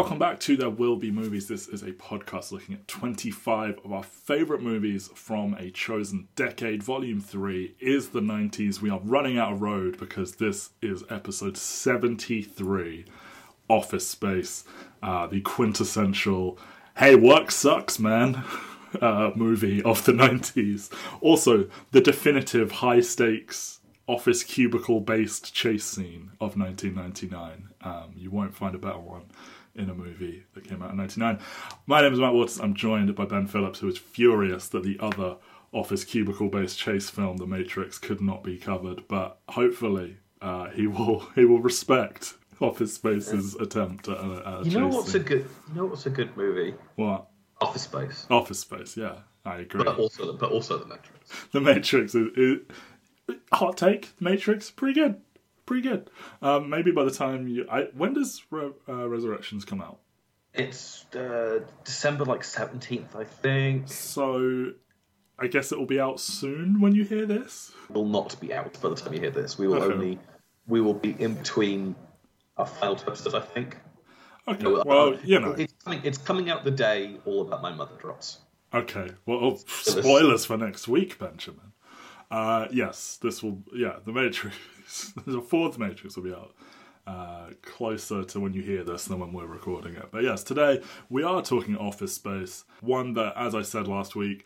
Welcome back to There Will Be Movies. This is a podcast looking at 25 of our favourite movies from a chosen decade. Volume 3 is the 90s. We are running out of road because this is episode 73 Office Space, uh, the quintessential, hey, work sucks, man. Uh, movie of the 90s. Also, the definitive high stakes office cubicle based chase scene of 1999. Um, you won't find a better one in a movie that came out in 99. My name is Matt Waters. I'm joined by Ben Phillips, who is furious that the other office cubicle based chase film, The Matrix, could not be covered, but hopefully uh, he will he will respect Office Space's attempt at a, at a You know what's scene. a good? You know what's a good movie? What? Office Space, Office Space, yeah, I agree. but also but also the Matrix. The Matrix is, is hot take. The Matrix, pretty good, pretty good. Um, maybe by the time you, I, when does Re, uh, Resurrections come out? It's uh, December like seventeenth, I think. So, I guess it will be out soon when you hear this. Will not be out by the time you hear this. We will Okay. only we will be in between our final two episodes, I think. Okay, No, uh, well, you know, it's coming. It's coming out the day All About My Mother drops. okay. Well, oh, spoilers for next week, Benjamin. Uh, yes, this will. Yeah, the Matrix. the fourth Matrix will be out. Uh, closer to when you hear this than when we're recording it. But yes, today we are talking Office Space, one that, as I said last week,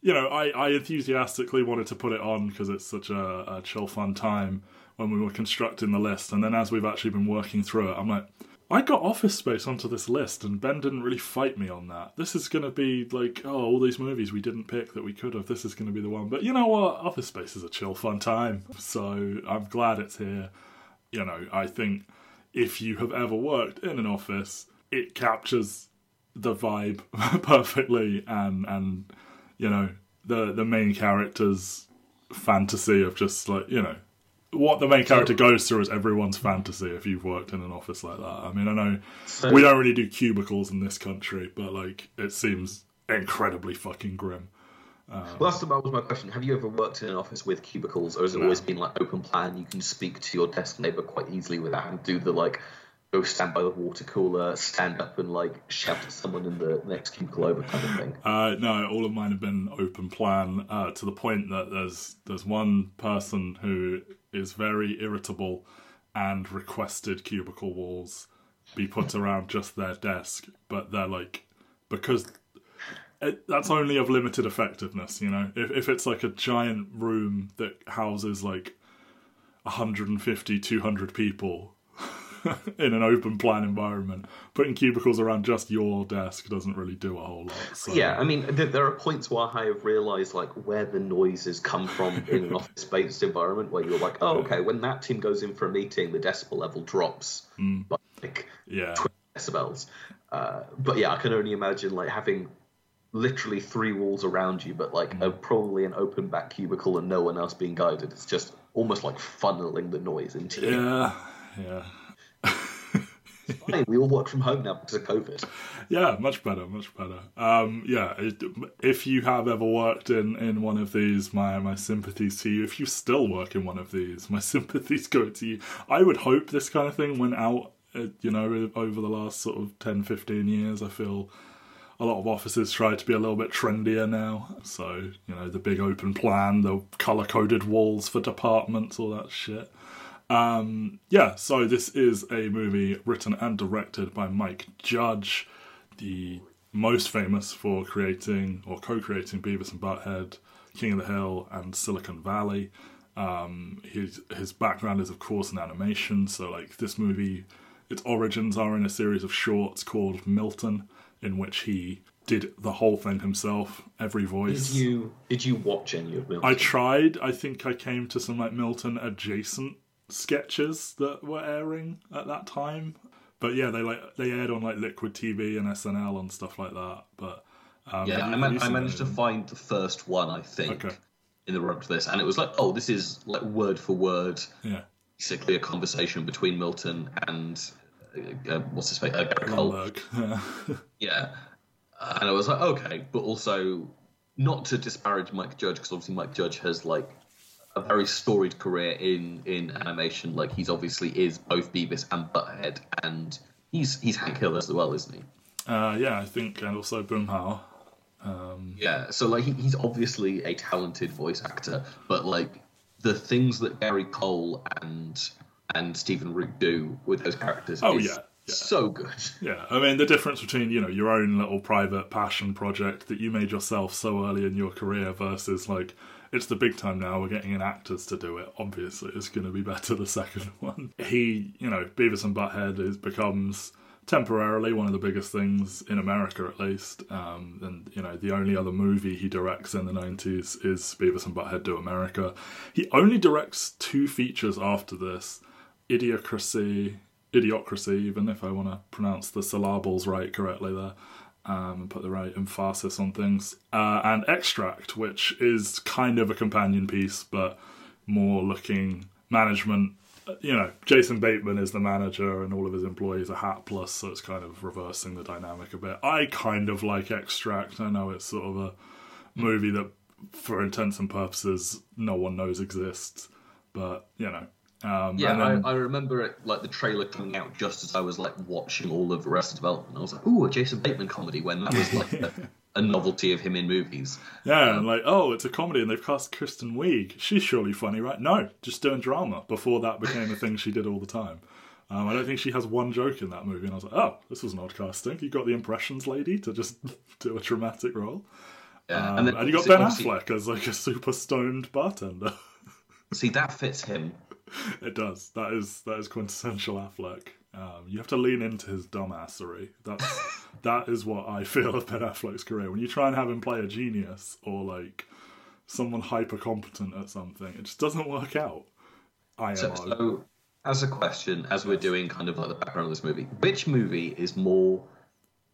you know, I, I enthusiastically wanted to put it on because it's such a, a chill, fun time when we were constructing the list. And then as we've actually been working through it, I'm like, I got Office Space onto this list, and Ben didn't really fight me on that. This is going to be like, oh, all these movies we didn't pick that we could have. This is going to be the one. But you know what? Office Space is a chill, fun time. So I'm glad it's here. You know, I think if you have ever worked in an office, it captures the vibe perfectly, and and you know the the main character's fantasy of just like you know what the main character goes through is everyone's fantasy if you've worked in an office like that. I mean, I know So- we don't really do cubicles in this country, but like it seems incredibly fucking grim. Well, that's that was my question. Have you ever worked in an office with cubicles, or has it always been like open plan? You can speak to your desk neighbor quite easily without having to do the like go stand by the water cooler, stand up and like shout at someone in the next cubicle over kind of thing. Uh, no, all of mine have been open plan uh, to the point that there's there's one person who is very irritable and requested cubicle walls be put around just their desk, but they're like because it, that's only of limited effectiveness. You know, if if it's like a giant room that houses like 150, 200 people. in an open plan environment, putting cubicles around just your desk doesn't really do a whole lot. So. Yeah, I mean, th- there are points where I have realised like where the noises come from in an office-based environment, where you're like, oh, okay, when that team goes in for a meeting, the decibel level drops by like Yeah. 20 decibels. Uh, but yeah, I can only imagine like having literally three walls around you, but like a, probably an open back cubicle and no one else being guided. It's just almost like funneling the noise into you. Yeah, yeah, Fine, we all work from home now because of COVID. yeah. Much better, much better. Um, yeah, if you have ever worked in, in one of these, my my sympathies to you. If you still work in one of these, my sympathies go to you. I would hope this kind of thing went out. Uh, you know, over the last sort of 10, 15 years, I feel a lot of offices try to be a little bit trendier now. So, you know, the big open plan, the color coded walls for departments, all that shit. Um, yeah, so this is a movie written and directed by Mike Judge, the most famous for creating or co creating Beavis and Butthead, King of the Hill, and Silicon Valley. Um, his his background is of course in animation, so like this movie, its origins are in a series of shorts called Milton, in which he did the whole thing himself, every voice. Did you did you watch any of Milton? I tried. I think I came to some like Milton adjacent sketches that were airing at that time. But yeah, they like they aired on like Liquid TV and SNL and stuff like that. But um, Yeah, I, man- I managed to find the first one, I think, Okay. in the run up to this, and it was like, oh, this is like word for word. Yeah, basically a conversation between Milton and uh, uh, what's his face, uh, Gary. Goldberg. Yeah. Yeah, and I was like, okay, but also not to disparage Mike Judge because obviously Mike Judge has like a very storied career in in animation. Like he's obviously is both Beavis and Butthead and he's he's Hank Hill as well, isn't he? Uh, yeah, I think, and also Boomhauer. Um, Yeah, so like he, he's obviously a talented voice actor, but like the things that Gary Cole and and Stephen Root do with those characters Oh, is yeah, yeah. so good. Yeah, I mean the difference between you know your own little private passion project that you made yourself so early in your career versus like it's the big time now. We're getting in actors to do it. Obviously, it's going to be better the second one. He, you know, Beavis and Butthead is becomes temporarily one of the biggest things in America, at least. Um, and you know, the only other movie he directs in the nineties is Beavis and Butthead Do America. He only directs two features after this: Idiocracy, Idiocracy. Even if I want to pronounce the syllables right correctly there. Um, and put the right emphasis on things, uh, and Extract, which is kind of a companion piece, but more looking management you know, Jason Bateman is the manager and all of his employees are hatless, so it's kind of reversing the dynamic a bit. I kind of like Extract. I know it's sort of a movie that, for intents and purposes, no one knows exists, but you know. Um, Yeah, then- I, I remember it like the trailer coming out just as I was like watching all of Arrested Development. I was like, "Ooh, a Jason Bateman comedy!" When that was like a, a novelty of him in movies. Yeah, and like, oh, it's a comedy, and they've cast Kristen Wiig. She's surely funny, right? No, just doing drama. Before that became a thing she did all the time. Um, I don't think she has one joke in that movie, and I was like, oh, this was an odd casting. You got the impressions lady to just do a dramatic role, Yeah, um, and, you got Ben Affleck as like a super stoned bartender. See, that fits him. it does. That is that is quintessential Affleck. Um, you have to lean into his dumbassery. That's that is what I feel of Ben Affleck's career. When you try and have him play a genius or like someone hyper competent at something, it just doesn't work out. I So, so, as a question, as we're doing kind of like the background of this movie, which movie is more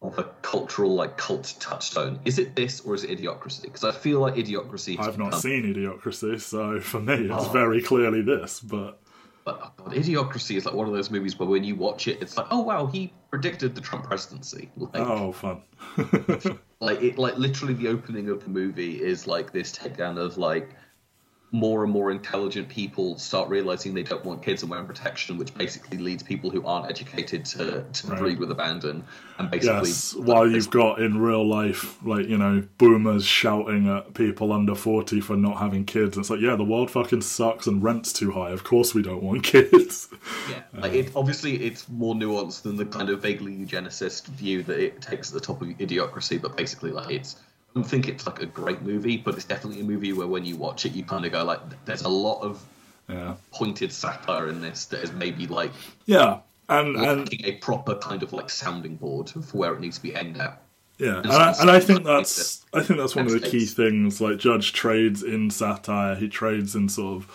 of a cultural, like cult touchstone? Is it this or is it Idiocracy? Because I feel like Idiocracy. I've not become- seen Idiocracy, so for me, it's Oh. very clearly this. But But, oh God, Idiocracy is like one of those movies where when you watch it, it's like, oh wow, he predicted the Trump presidency. Like, oh, fun. like it, like literally the opening of the movie is like this takedown of like more and more intelligent people start realizing they don't want kids and wearing protection, which basically leads people who aren't educated to, to Right. breed with abandon. And basically, Yes, while you've got in real life, like, you know, boomers shouting at people under 40 for not having kids. It's like, yeah, the world fucking sucks and rent's too high. Of course we don't want kids. yeah, uh, like it, obviously it's more nuanced than the kind of vaguely eugenicist view that it takes at the top of idiocracy. But basically, like it's. I don't think it's like a great movie, but it's definitely a movie where when you watch it, you kind of go like, "There's a lot of Yeah. pointed satire in this that is maybe like Yeah. And, and a proper kind of like sounding board for where it needs to be aimed at. Yeah, and And I, and I think that's I think that's one of the key things. Like Judge trades in satire, he trades in sort of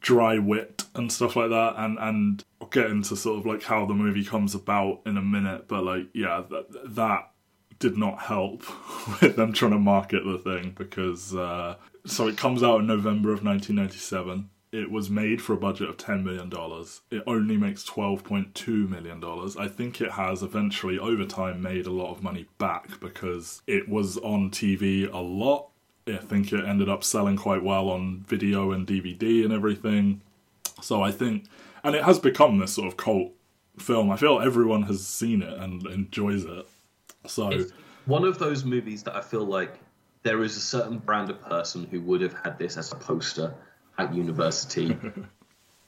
dry wit and stuff like that, and and I'll get into sort of like how the movie comes about in a minute. But like, yeah, that, that did not help with them trying to market the thing because uh, so it comes out in November of 1997. It was made for a budget of $10 million. It only makes $12.2 million. I think it has eventually, over time, made a lot of money back because it was on TV a lot. I think it ended up selling quite well on video and DVD and everything. So I think, and it has become this sort of cult film. I feel everyone has seen it and enjoys it. So, It's one of those movies that I feel like there is a certain brand of person who would have had this as a poster at university.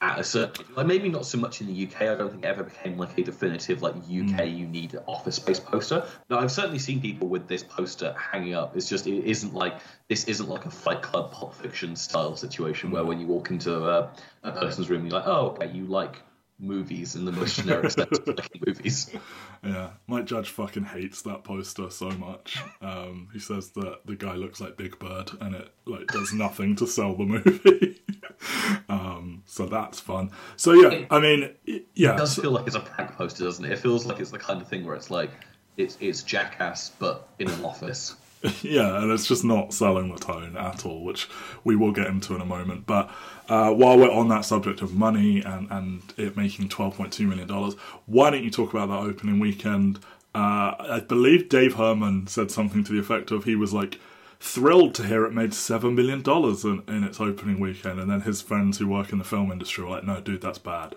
At a certain, like maybe not so much in the UK. I don't think it ever became like a definitive like UK mm. you need office space poster. No, I've certainly seen people with this poster hanging up. It's just it isn't like this isn't like a Fight Club Pulp Fiction style situation where mm. when you walk into a, a person's room, you're like, oh, okay, you like movies in the most generic sense movies. Yeah, Mike Judge fucking hates that poster so much. Um, he says that the guy looks like Big Bird, and it like does nothing to sell the movie. um, so that's fun. So yeah, I mean, y- yeah, It does so- feel like it's a prank poster, doesn't it? It feels like it's the kind of thing where it's like it's it's jackass, but in an office. yeah, and it's just not selling the tone at all, which we will get into in a moment. But uh, while we're on that subject of money and, and it making $12.2 million, why don't you talk about that opening weekend? Uh, I believe Dave Herman said something to the effect of he was like thrilled to hear it made $7 million in, in its opening weekend, and then his friends who work in the film industry were like, no, dude, that's bad.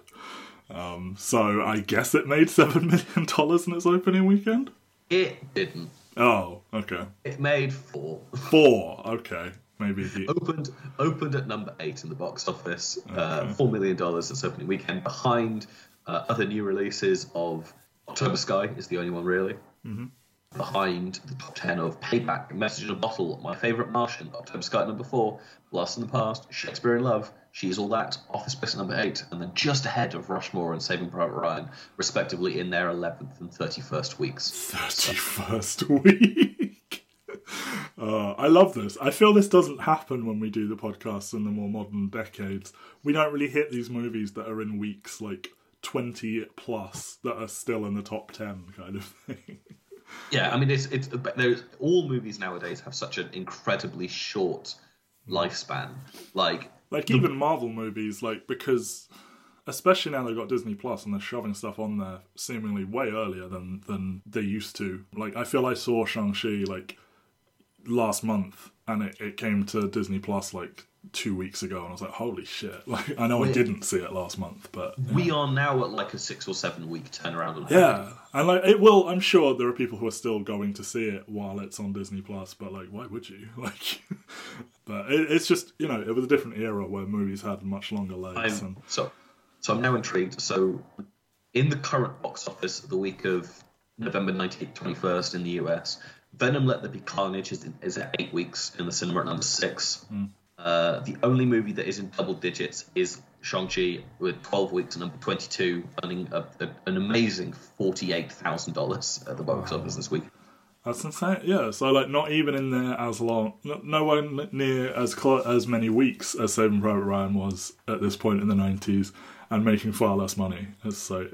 Um, so I guess it made seven million dollars in its opening weekend. It didn't. Oh, okay. It made four. Four. Okay, maybe he. opened opened at number eight in the box office. Uh, Four million dollars its opening weekend. Behind uh, other new releases of October Sky is the only one really. Mm-hmm. Behind the top ten of Payback, Message in a Bottle, My Favorite Martian, October Sky at number four, Blast from the Past, Shakespeare in Love, She's All That, Office Space number eight, and then just ahead of Rushmore and Saving Private Ryan, respectively, in their eleventh and thirty-first weeks. Thirty first week. Uh, I love this. I feel this doesn't happen when we do the podcasts in the more modern decades. We don't really hit these movies that are in weeks like twenty plus that are still in the top ten kind of thing. Yeah, I mean, it's it's there's all movies nowadays have such an incredibly short lifespan. Like, like even Marvel movies, like because especially now they've got Disney Plus and they're shoving stuff on there seemingly way earlier than than they used to. Like I feel I saw Shang Chi like last month and it, it came to Disney Plus like two weeks ago and I was like, holy shit! Like I know I didn't see it last month, but we are now at like a six or seven week turnaround on yeah, and like it will. I'm sure there are people who are still going to see it while it's on Disney Plus, but like, why would you? Like, but it, it's just you know, it was a different era where movies had much longer legs. I'm, and so, so I'm now intrigued. So, in the current box office, the week of November 19th, 21st in the US, Venom Let There Be Carnage is, is at eight weeks in the cinema at number six. Hmm. Uh, the only movie that is in double digits is Shang-Chi with 12 weeks at number 22, earning a, a, an amazing $48,000 at the box office this week. That's insane. Yeah, so like not even in there as long, no, no one near as as many weeks as Saving Private Ryan was at this point in the nineties, and making far less money. It's so,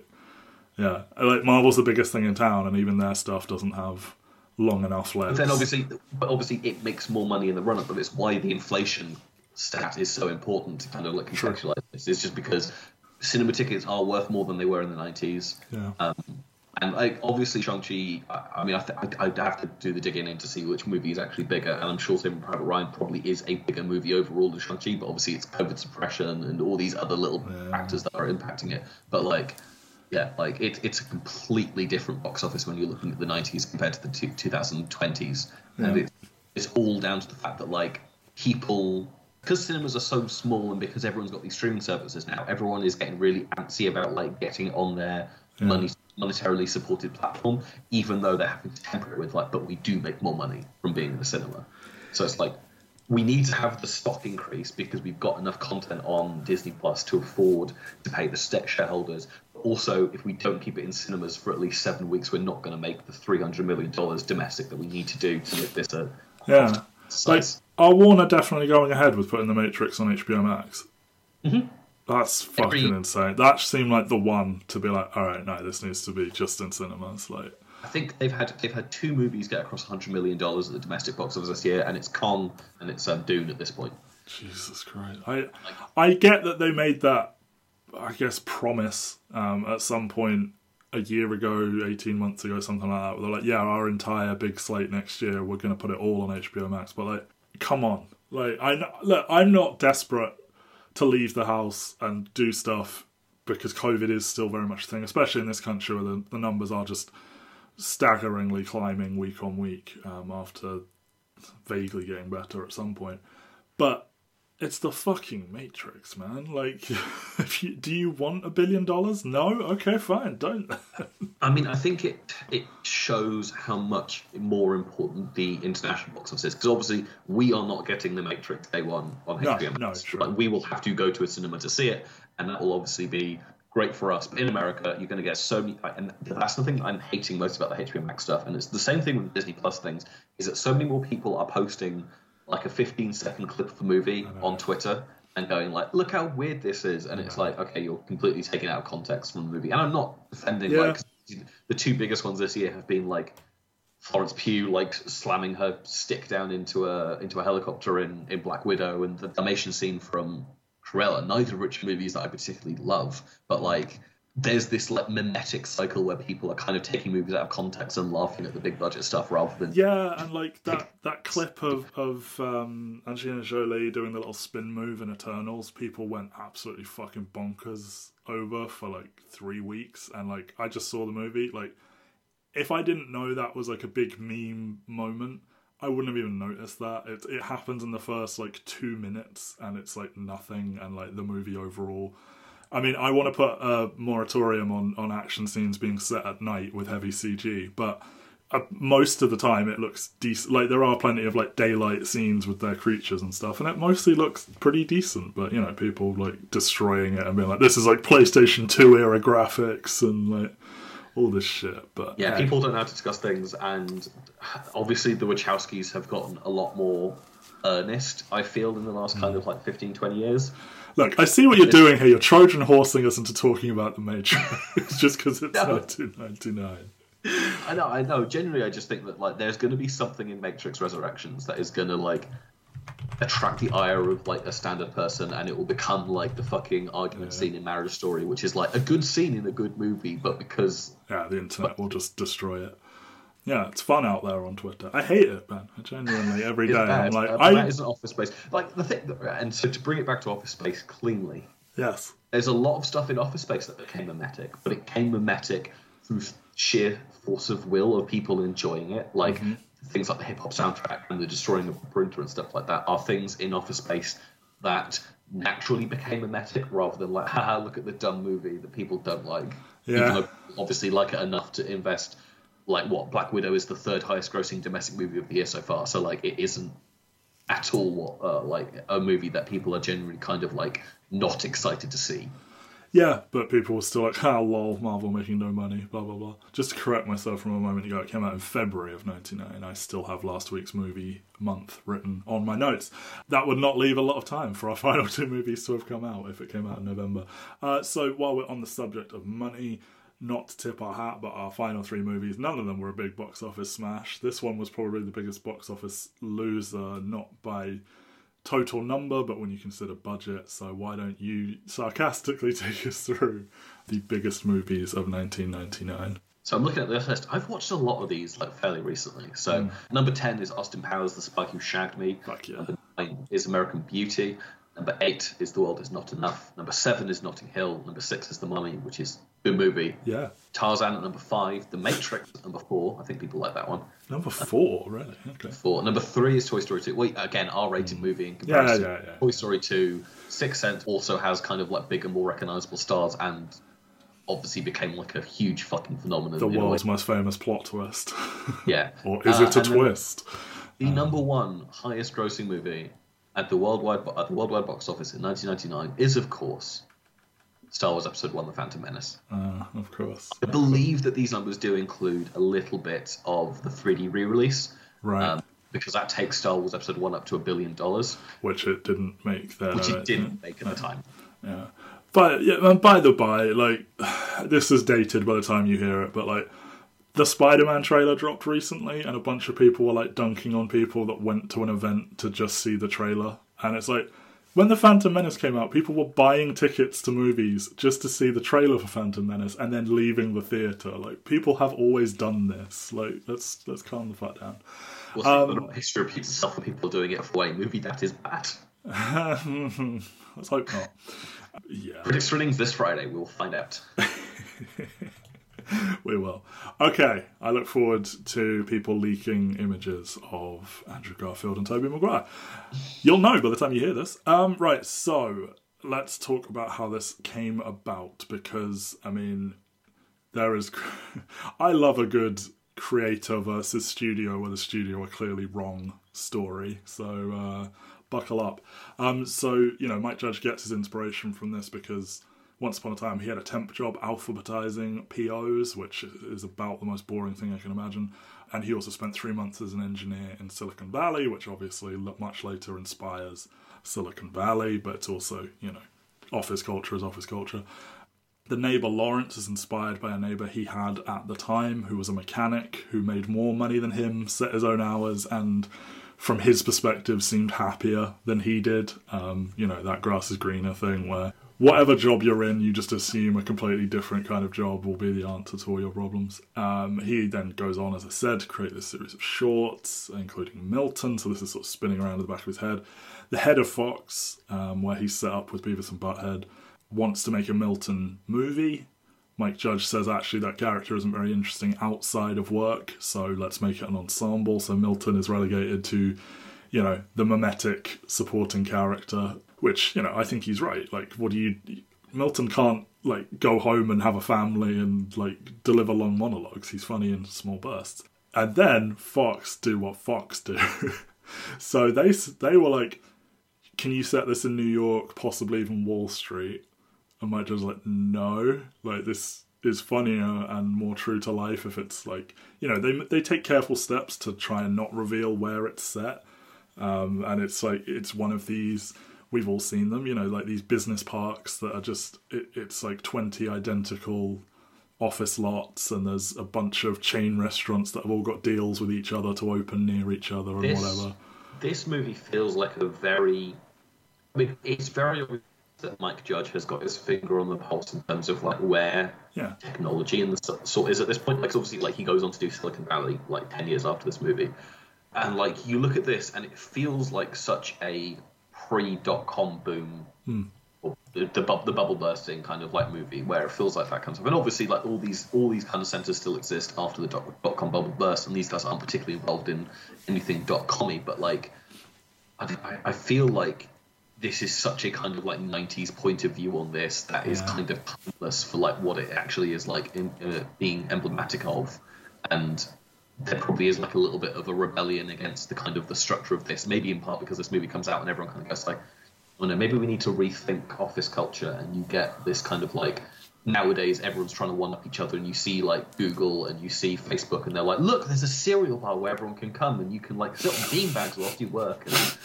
yeah, like Marvel's the biggest thing in town, and even their stuff doesn't have long enough. But then obviously, but obviously it makes more money in the run-up, but it's why the inflation stat is so important to kind of like contextualize this. It's just because cinema tickets are worth more than they were in the nineties. yeah. Um, and like obviously Shang-Chi, I, I mean, I th- I, I'd have to do the digging in to see which movie is actually bigger, and I'm sure Saving Private Ryan probably is a bigger movie overall than Shang-Chi, but obviously it's COVID suppression and all these other little factors that are impacting it. But like, yeah, like it, it's a completely different box office when you're looking at the 90s compared to the two, 2020s, and it, it's all down to the fact that like people. Because cinemas are so small and because everyone's got these streaming services now, everyone is getting really antsy about like getting on their money monetarily supported platform, even though they're having to temper it with like, but we do make more money from being in the cinema. So it's like we need to have the stock increase because we've got enough content on Disney Plus to afford to pay the shareholders. But also, if we don't keep it in cinemas for at least seven weeks, we're not going to make the three hundred million dollars domestic that we need to do to make this a Yeah. Like, are Warner definitely going ahead with putting The Matrix on HBO Max? Mm-hmm. That's fucking Every- insane. That seemed like the one to be like, all right, no, this needs to be just in cinemas. Like, I think they've had they've had two movies get across hundred million dollars at the domestic box office this year, and it's Kong and it's um, Dune at this point. Jesus Christ. I I get that they made that, I guess, promise um, at some point a year ago, 18 months ago, something like that. Where they're like, yeah, our entire big slate next year, we're going to put it all on HBO Max. But, like, come on. Like, I look, I'm not desperate to leave the house and do stuff because COVID is still very much a thing, especially in this country where the, the numbers are just staggeringly climbing week on week um, after vaguely getting better at some point. But it's the fucking Matrix, man. Like, if you, do you want a billion dollars? No. Okay, fine. Don't. I mean, I think it it shows how much more important the international box office is because obviously we are not getting the Matrix day one on No, HBO. no, Max. sure. Like, we will have to go to a cinema to see it, and that will obviously be great for us. But in America, you're going to get so many, and that's the thing I'm hating most about the HBO Max stuff, and it's the same thing with Disney Plus things, is that so many more people are posting like a 15 second clip of the movie on Twitter and going like, "Look how weird this is," and it's like, okay, you're completely taken out of context from the movie. And I'm not defending Yeah. like the two biggest ones this year have been like Florence Pugh like slamming her stick down into a into a helicopter in, in Black Widow and the Dalmatian scene from Cruella. Neither of which are movies that I particularly love, but like there's this like mimetic cycle where people are kind of taking movies out of context and laughing at the big budget stuff rather than yeah, and like that that clip of of um, Angelina Jolie doing the little spin move in Eternals, people went absolutely fucking bonkers over for like three weeks, and like I just saw the movie. Like, if I didn't know that was like a big meme moment, I wouldn't have even noticed that. It it happens in the first like two minutes, and it's like nothing, and like the movie overall. I mean, I want to put a moratorium on on action scenes being set at night with heavy CG, but uh, most of the time it looks decent. Like there are plenty of like daylight scenes with their creatures and stuff, and it mostly looks pretty decent. But you know, people like destroying it and being like, "This is like PlayStation Two era graphics," and like all this shit. But yeah, people don't know how to discuss things, and obviously the Wachowskis have gotten a lot more earnest. I feel in the last kind hmm. of like 15, 20 years. Look, I see what you're doing here. You're Trojan horsing us into talking about the Matrix just because it's no. 1999. I know, I know. Generally, I just think that like there's going to be something in Matrix Resurrections that is going to like attract the ire of like a standard person, and it will become like the fucking argument yeah. scene in Marriage Story, which is like a good scene in a good movie, but because yeah, the internet but... will just destroy it. Yeah, it's fun out there on Twitter. I hate it, man. I genuinely every day. I'm like, uh, I... that isn't Office Space. Like the thing, that, and so to bring it back to Office Space cleanly. Yes. There's a lot of stuff in Office Space that became mimetic, but it came mimetic through sheer force of will of people enjoying it. Like mm-hmm. Things like the hip hop soundtrack and the destroying of the printer and stuff like that are things in Office Space that naturally became mimetic rather than like, haha, look at the dumb movie that people don't like. Yeah. Even though obviously like it enough to invest. Like what Black Widow is the third highest grossing domestic movie of the year so far, so like it isn't at all what uh, like a movie that people are generally kind of like not excited to see. Yeah, but people were still like, ah, lol, Marvel making no money, blah, blah, blah. Just to correct myself from a moment ago, it came out in February of 99. I still have last week's movie month written on my notes. That would not leave a lot of time for our final two movies to have come out if it came out in November. Uh, so while we're on the subject of money, not to tip our hat, but our final three movies, none of them were a big box office smash. This one was probably the biggest box office loser, not by total number, but when you consider budget. So why don't you sarcastically take us through the biggest movies of 1999? So I'm looking at this list. I've watched a lot of these like fairly recently. So mm. number ten is Austin Powers, The Spy Who Shagged Me. Fuck yeah. Number nine is American Beauty. Number eight is The World Is Not Enough. Number seven is Notting Hill. Number six is The Mummy, which is good movie. Yeah. Tarzan at number five. The Matrix at number four. I think people like that one. Number four, really? Okay. Four. Number three is Toy Story 2. Wait, again, R-rated mm. movie in comparison. Yeah, yeah, yeah. Toy Story 2. Sixth Sense also has kind of like bigger, more recognizable stars and obviously became like a huge fucking phenomenon. The world's most famous plot twist. Yeah. or is uh, it a twist? The um, number one highest grossing movie at the worldwide at the worldwide box office in 1999 is, of course, Star Wars Episode One: The Phantom Menace. Uh, of course. I believe that these numbers do include a little bit of the 3D re-release, right? Um, because that takes Star Wars Episode One up to a billion dollars, which it didn't make there. Which it didn't make at the time. Yeah. But yeah, and by the by, like this is dated by the time you hear it, but like the Spider-Man trailer dropped recently, and a bunch of people were like dunking on people that went to an event to just see the trailer, and it's like when the Phantom Menace came out, people were buying tickets to movies just to see the trailer for Phantom Menace and then leaving the theater. Like people have always done this. Like let's let's calm the fuck down. Well, um, history repeats itself people doing it for a movie that is bad. let's hope not. Yeah. Prediction runnings this Friday. We'll find out. we will. Okay, I look forward to people leaking images of Andrew Garfield and Tobey Maguire. You'll know by the time you hear this. Um, right, so let's talk about how this came about because, I mean, there is. I love a good creator versus studio where the studio are clearly wrong story. So, uh, buckle up. Um, so, you know, Mike Judge gets his inspiration from this because once upon a time, he had a temp job alphabetizing POs, which is about the most boring thing I can imagine. And he also spent three months as an engineer in Silicon Valley, which obviously much later inspires Silicon Valley, but it's also, you know, office culture is office culture. The neighbor Lawrence is inspired by a neighbor he had at the time who was a mechanic who made more money than him, set his own hours, and from his perspective seemed happier than he did. Um, you know, that grass is greener thing where whatever job you're in, you just assume a completely different kind of job will be the answer to all your problems. Um, he then goes on, as I said, to create this series of shorts, including Milton. So this is sort of spinning around in the back of his head. The head of Fox, um, where he's set up with Beavis and Butthead. wants to make a Milton movie. Mike Judge says actually that character isn't very interesting outside of work, so let's make it an ensemble. So Milton is relegated to, you know, the mimetic supporting character, which, you know, I think he's right. Like, what do you. Milton can't, like, go home and have a family and, like, deliver long monologues. He's funny in small bursts. And then Fox do what Fox do. so they they were like, "Can you set this in New York, possibly even Wall Street?" And Mike was like, "No, like this is funnier and more true to life if it's like you know they they take careful steps to try and not reveal where it's set, um, and it's like it's one of these." We've all seen them, you know, like these business parks that are just, it, it's like 20 identical office lots and there's a bunch of chain restaurants that have all got deals with each other to open near each other and This- whatever. This movie feels like a very. I mean, it's very obvious that Mike Judge has got his finger on the pulse in terms of like where Yeah. technology and the so- sort is at this point. Like obviously, like he goes on to do Silicon Valley like ten years after this movie, and like you look at this and it feels like such a pre dot com boom. Or the, the, bub- the bubble bursting kind of like movie where it feels like that kind of stuff, and obviously like all these all these kind of centers still exist after the dot, dot com bubble burst, and these guys aren't particularly involved in anything dot commy, but like I, I- feel like this is such a kind of like 90s point of view on this that is Yeah. kind of timeless for like what it actually is like in, uh, being emblematic of and there probably is like a little bit of a rebellion against the kind of the structure of this maybe in part because this movie comes out and everyone kind of goes like oh no maybe we need to rethink office culture and you get this kind of like nowadays everyone's trying to one up each other and you see like google and you see facebook and they're like look there's a cereal bar where everyone can come and you can like sit on beanbags whilst you work and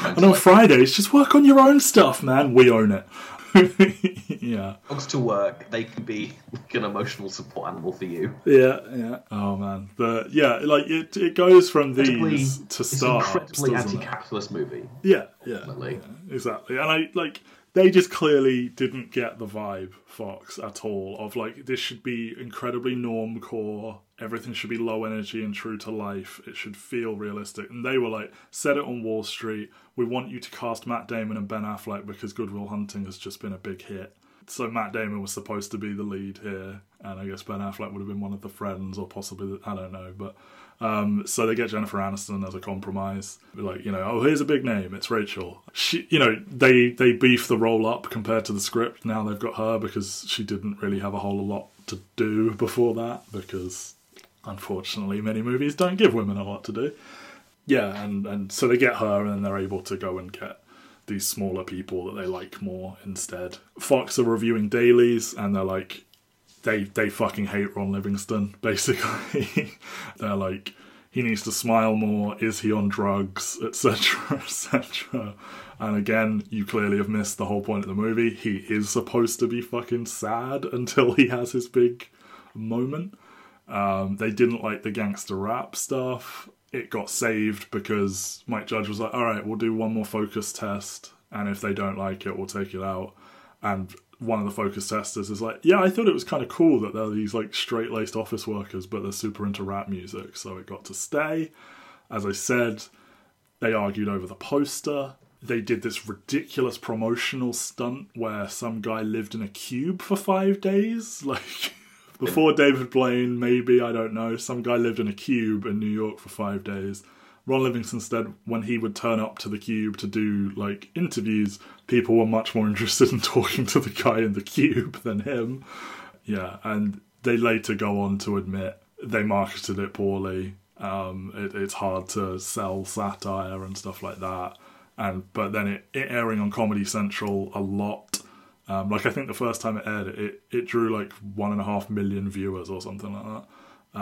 And on like, Fridays, just work on your own stuff, man. We own it. yeah. dogs to work, they can be like an emotional support animal for you. Yeah, yeah. Oh man, but yeah, like it, it goes from these to startups, incredibly doesn't it? anti-capitalist movie. Yeah, yeah, yeah, exactly. And I like they just clearly didn't get the vibe Fox at all of like this should be incredibly norm core. Everything should be low energy and true to life. It should feel realistic. And they were like, set it on Wall Street. We want you to cast Matt Damon and Ben Affleck because Good Will Hunting has just been a big hit. So Matt Damon was supposed to be the lead here, and I guess Ben Affleck would have been one of the friends, or possibly I don't know. But um, so they get Jennifer Aniston as a compromise. Like you know, oh here's a big name, it's Rachel. She, you know, they they beef the role up compared to the script. Now they've got her because she didn't really have a whole lot to do before that because unfortunately many movies don't give women a lot to do. Yeah, and and so they get her, and they're able to go and get these smaller people that they like more instead. Fox are reviewing dailies, and they're like, they they fucking hate Ron Livingston. Basically, they're like, he needs to smile more. Is he on drugs, etc., etc. And again, you clearly have missed the whole point of the movie. He is supposed to be fucking sad until he has his big moment. Um, they didn't like the gangster rap stuff. It got saved because Mike Judge was like, all right, we'll do one more focus test. And if they don't like it, we'll take it out. And one of the focus testers is like, yeah, I thought it was kind of cool that they're these like straight laced office workers, but they're super into rap music. So it got to stay. As I said, they argued over the poster. They did this ridiculous promotional stunt where some guy lived in a cube for five days. Like, before David Blaine, maybe, I don't know. Some guy lived in a cube in New York for five days. Ron Livingston said when he would turn up to the cube to do like interviews, people were much more interested in talking to the guy in the cube than him. Yeah, and they later go on to admit they marketed it poorly. Um, it, it's hard to sell satire and stuff like that. And but then it, it airing on Comedy Central a lot. Um, like I think the first time it aired, it it drew like one and a half million viewers or something like that.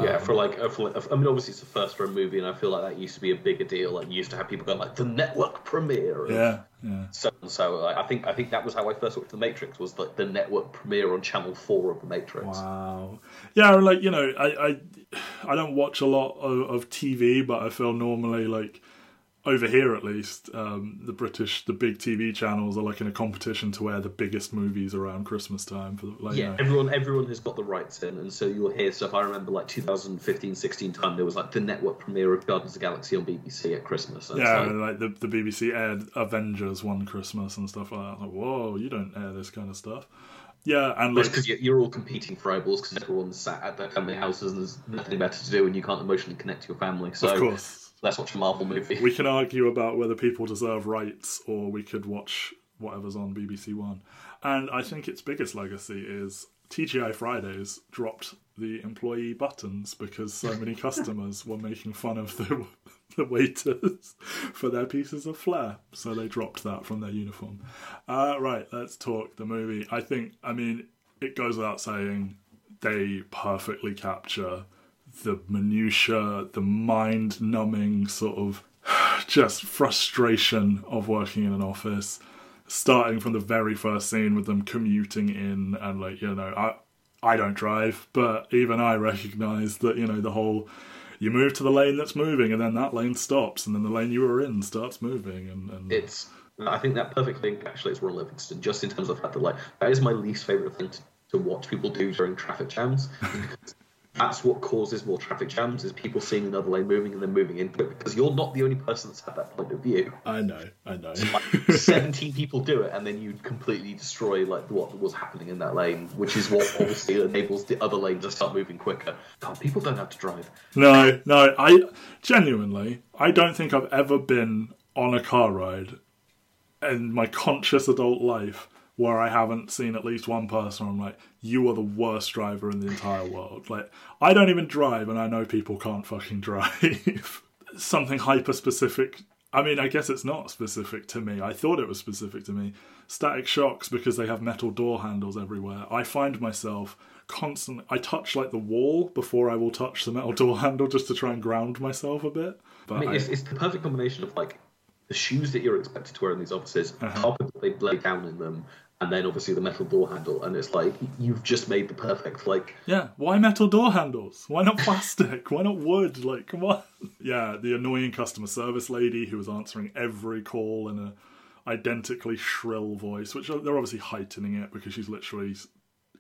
Yeah, um, for like, for like, I mean, obviously it's the first for a movie, and I feel like that used to be a bigger deal. Like, you used to have people going like the network premiere. of Yeah, yeah. So and so, like, I think I think that was how I first watched The Matrix. Was like the network premiere on Channel Four of The Matrix. Wow. Yeah, like you know, I I, I don't watch a lot of, of TV, but I feel normally like over here at least, um, the British, the big TV channels are like in a competition to air the biggest movies around Christmas time. For the, like, yeah, you know. everyone everyone has got the rights in, and so you'll hear stuff. I remember like 2015, 16 time there was like the network premiere of Guardians of the Galaxy on BBC at Christmas. And yeah, like, like the, the BBC aired Avengers one Christmas and stuff like that. Like, whoa, you don't air this kind of stuff. Yeah, and like because you're all competing for eyeballs because everyone's sat at their family houses and there's nothing better to do, and you can't emotionally connect to your family. So of course, let's watch a Marvel movie. we can argue about whether people deserve rights or we could watch whatever's on BBC One. And I think its biggest legacy is TGI Fridays dropped the employee buttons because so many customers were making fun of the the waiters for their pieces of flair, so they dropped that from their uniform. Uh, right, let's talk the movie. I think, I mean, it goes without saying they perfectly capture the minutia, the mind-numbing sort of just frustration of working in an office. Starting from the very first scene with them commuting in, and like you know, I I don't drive, but even I recognise that you know the whole you move to the lane that's moving, and then that lane stops, and then the lane you were in starts moving, and, and it's I think that perfectly encapsulates Ron Livingston, just in terms of the fact that like that is my least favorite thing to, to watch people do during traffic jams. that's what causes more traffic jams is people seeing another lane moving and then moving into it because you're not the only person that's had that point of view. I know, I know. Like, Seventeen people do it, and then you completely destroy like what was happening in that lane, which is what obviously enables the other lane to start moving quicker. God, people don't have to drive. No, no, I genuinely, I don't think I've ever been on a car ride in my conscious adult life where I haven't seen at least one person. I'm like, you are the worst driver in the entire world. Like, I don't even drive, and I know people can't fucking drive. Something hyper specific. I mean, I guess it's not specific to me. I thought it was specific to me. Static shocks because they have metal door handles everywhere. I find myself constantly. I touch like the wall before I will touch the metal door handle just to try and ground myself a bit. But I mean, I- it's, it's the perfect combination of like the shoes that you're expected to wear in these offices, the carpet that they lay down in them, and then obviously the metal door handle. And it's like you've just made the perfect like Yeah, why metal door handles? Why not plastic? why not wood? Like, come on. Yeah, the annoying customer service lady who was answering every call in a identically shrill voice, which uh, they're obviously heightening it because she's literally,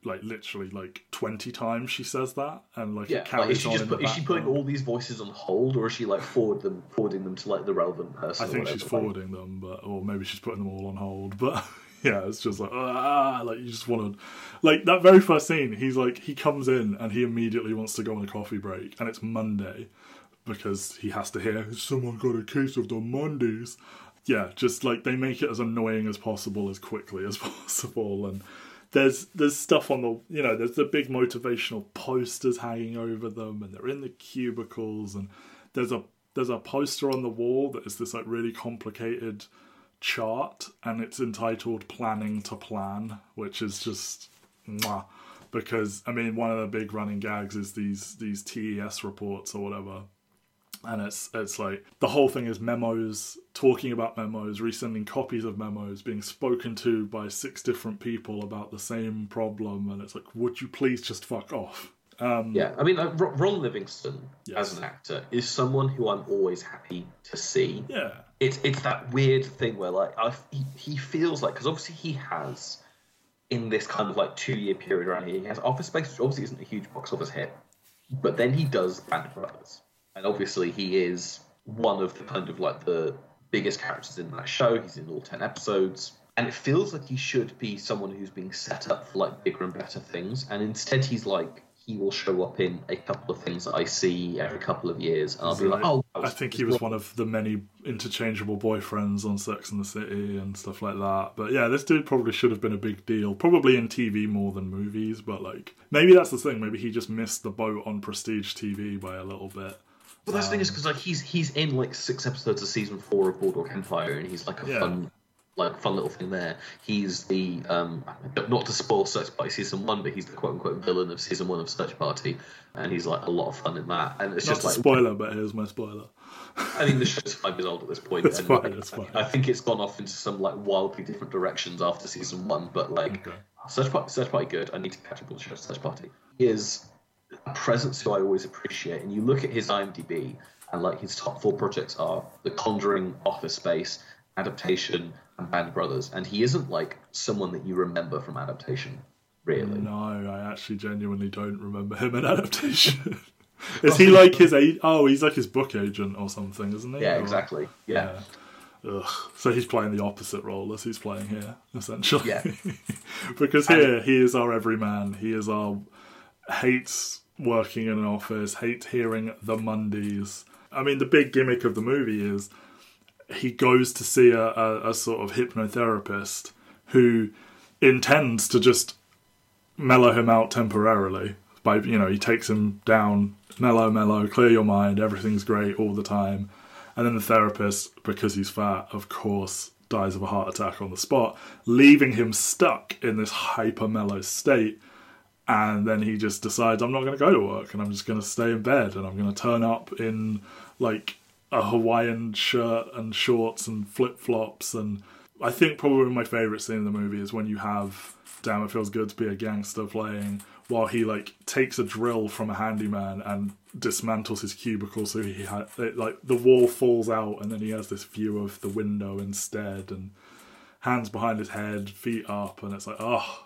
like, literally like twenty times she says that, and like yeah. it carries Like, is she on just put, is she putting all these voices on hold, or is she like forward them forwarding them to like the relevant person? I think she's forwarding them, but or maybe she's putting them all on hold. But yeah, it's just like ah, like you just want to, like that very first scene. He's like he comes in and he immediately wants to go on a coffee break, and it's Monday because he has to hear someone got a case of the Mondays. Yeah, just like they make it as annoying as possible as quickly as possible, and there's there's stuff on the you know there's the big motivational posters hanging over them, and they're in the cubicles, and there's a there's a poster on the wall that is this like really complicated chart, and it's entitled "Planning to Plan," which is just mwah. because I mean one of the big running gags is these these TPS reports or whatever and it's it's like the whole thing is memos talking about memos resending copies of memos being spoken to by six different people about the same problem and it's like would you please just fuck off um Yeah, I mean, like, Ro- Ron Livingston Yes. as an actor is someone who I'm always happy to see. yeah it's it's that weird thing where like I, he, he feels like because obviously he has in this kind of like two year period around here he has Office Space which obviously isn't a huge box office hit, but then he does Band of Brothers and obviously he is one of the kind of like the biggest characters in that show. He's in all ten episodes. And it feels like he should be someone who's being set up for like bigger and better things, and instead he's like he will show up in a couple of things that I see every couple of years, and I'll be like, oh, I think he was one of the many interchangeable boyfriends on Sex and the City and stuff like that. But yeah, this dude probably should have been a big deal. Probably in TV more than movies, but like maybe that's the thing. Maybe he just missed the boat on prestige TV by a little bit. Well, that's the thing is um, because like he's he's in like six episodes of season four of Boardwalk Empire, and he's like a Yeah. fun, like fun little thing there. He's the um, not to spoil Search Party season one, but he's the quote unquote villain of season one of Search Party, and he's like a lot of fun in that. And it's Not just like spoiler, but here's my spoiler. I mean the show's five years old at this point. It's and fine, like, it's fine. I think it's gone off into some like wildly different directions after season one, but like Okay. Search Party, Search Party good. I need to catch up on Search Party. He is a presence who I always appreciate, and you look at his IMDb, and like his top four projects are The Conjuring, Office Space, Adaptation, and Band Brothers. And he isn't like someone that you remember from Adaptation, really. No, I actually genuinely don't remember him in adaptation. Oh, is he like his oh, he's like his book agent or something, isn't he? Yeah, Or- exactly. Yeah. Ugh. So he's playing the opposite role as he's playing here, essentially. Yeah. because here he is our everyman. He is our hates working in an office, hates hearing the Mondays. I mean, the big gimmick of the movie is he goes to see a, a, a sort of hypnotherapist who intends to just mellow him out temporarily. By you know he takes him down mellow mellow clear your mind everything's great all the time. And then the therapist because he's fat of course dies of a heart attack on the spot leaving him stuck in this hyper mellow state. And then he just decides i'm not going to go to work and i'm just going to stay in bed and i'm going to turn up in like a hawaiian shirt and shorts and flip-flops and i think probably my favorite scene in the movie is when you have damn it feels good to be a gangster playing while he like takes a drill from a handyman and dismantles his cubicle so he had it, like the wall falls out and then he has this view of the window instead and hands behind his head feet up and it's like oh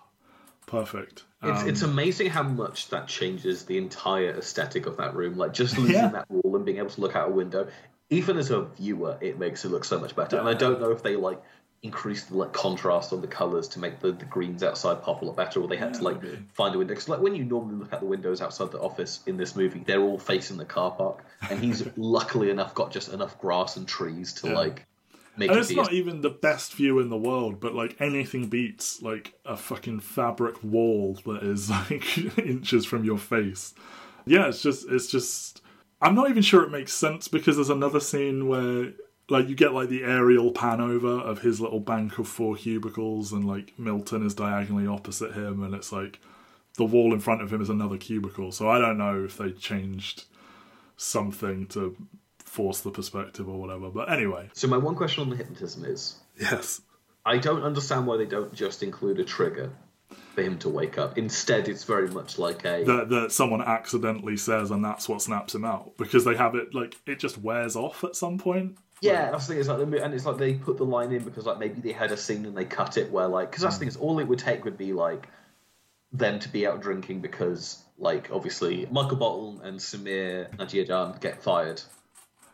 perfect It's, Um, it's amazing how much that changes the entire aesthetic of that room. Like just losing Yeah. that wall and being able to look out a window, even as a viewer, it makes it look so much better. And I don't know if they like increased the like contrast on the colors to make the, the greens outside pop a lot better, or they had to like maybe. find a window. Because like when you normally look at the windows outside the office in this movie, they're all facing the car park, and he's luckily enough got just enough grass and trees to Yeah. like make and it it's not even the best view in the world, but like anything beats like a fucking fabric wall that is like inches from your face. Yeah, it's just it's just I'm not even sure it makes sense because there's another scene where like you get like the aerial pan over of his little bank of four cubicles and like Milton is diagonally opposite him and it's like the wall in front of him is another cubicle. So I don't know if they changed something to force the perspective or whatever. But anyway, so my one question on the hypnotism is, yes. I don't understand why they don't just include a trigger for him to wake up. Instead, it's very much like a that that someone accidentally says, and that's what snaps him out because they have it like it just wears off at some point. yeah. That's the thing. It's like the- and it's like they put the line in because like maybe they had a scene and they cut it where like because that's the thing mm. is all it would take would be like them to be out drinking because like obviously Michael Bolton and Samir Najiadan get fired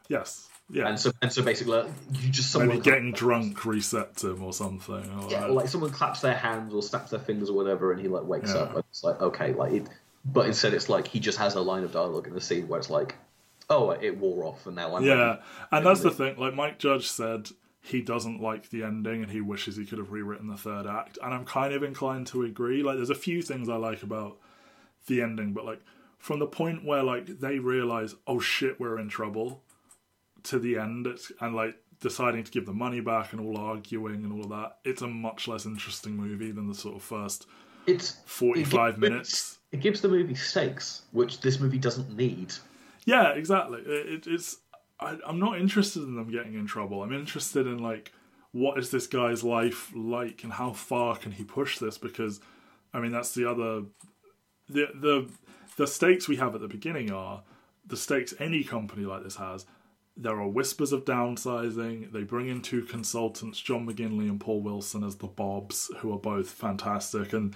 Yes, yeah. and so and so basically you just someone Maybe getting drunk resets him or something. Or yeah, uh, like someone claps their hands or snaps their fingers or whatever, and he like wakes Yeah. up. And it's like okay, like it, but instead it's like he just has a line of dialogue in the scene where it's like, oh, it wore off, and now I'm yeah, ready. and that's the thing. Like Mike Judge said, he doesn't like the ending, and he wishes he could have rewritten the third act. And I'm kind of inclined to agree. Like, there's a few things I like about the ending, but like from the point where like they realize, oh shit, we're in trouble, to the end, it's and like deciding to give the money back and all arguing and all of that. It's a much less interesting movie than the sort of first It's 45 it gives- minutes. It gives the movie stakes, which this movie doesn't need. Yeah, exactly. It, it, it's I, I'm not interested in them getting in trouble. I'm interested in like what is this guy's life like and how far can he push this? Because I mean that's the other the the the stakes we have at the beginning are the stakes any company like this has. There are whispers of downsizing. They bring in two consultants, John McGinley and Paul Wilson, as the Bobs, who are both fantastic. And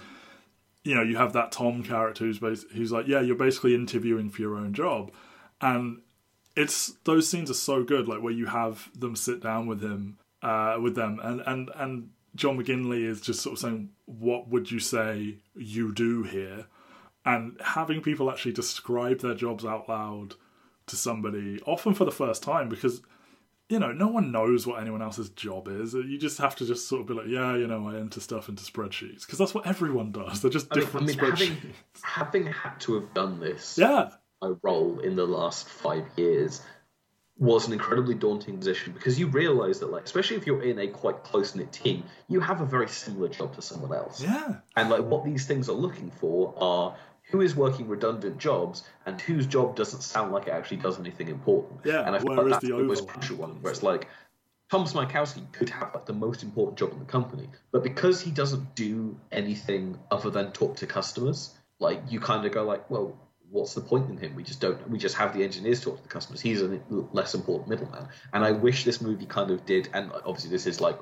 you know, you have that Tom character who's bas- who's like, yeah, you're basically interviewing for your own job, and it's those scenes are so good, like where you have them sit down with him, uh, with them, and and and John McGinley is just sort of saying, what would you say you do here, and having people actually describe their jobs out loud to somebody, often for the first time, because you know, no one knows what anyone else's job is. You just have to just sort of be like, yeah, you know, I enter stuff into spreadsheets because that's what everyone does. They're just I mean, I different mean spreadsheets. having, having had to have done this Yeah, a role in the last five years was an incredibly daunting position because you realize that like especially if you're in a quite close knit team you have a very similar job to someone else yeah, and like what these things are looking for are who is working redundant jobs and whose job doesn't sound like it actually does anything important Yeah, and i feel where like is that's the the most crucial one where it's like Tom Smykowski could have like the most important job in the company, but because he doesn't do anything other than talk to customers, like you kind of go like, well, what's the point in him? We just don't. We just have the engineers talk to the customers. He's a less important middleman. And I wish this movie kind of did. And obviously, this is like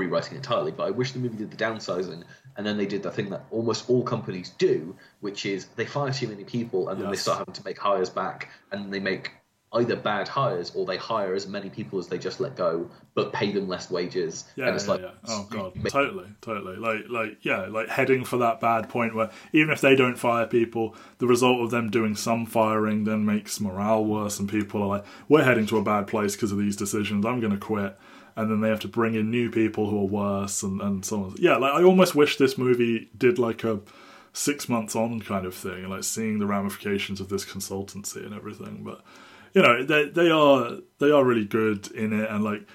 rewriting entirely. But I wish the movie did the downsizing, and then they did the thing that almost all companies do, which is they fire too many people, and then yes. they start having to make hires back, and they make either bad hires or they hire as many people as they just let go, but pay them less wages. Yeah, and it's yeah, like, yeah. oh god, totally, totally. Like, like, yeah, like heading for that bad point where even if they don't fire people, the result of them doing some firing then makes morale worse, and people are like, we're heading to a bad place because of these decisions. I'm going to quit. And then they have to bring in new people who are worse, and, and so on. Yeah, like I almost wish this movie did like a six months on kind of thing, like seeing the ramifications of this consultancy and everything. But you know they they are they are really good in it, and like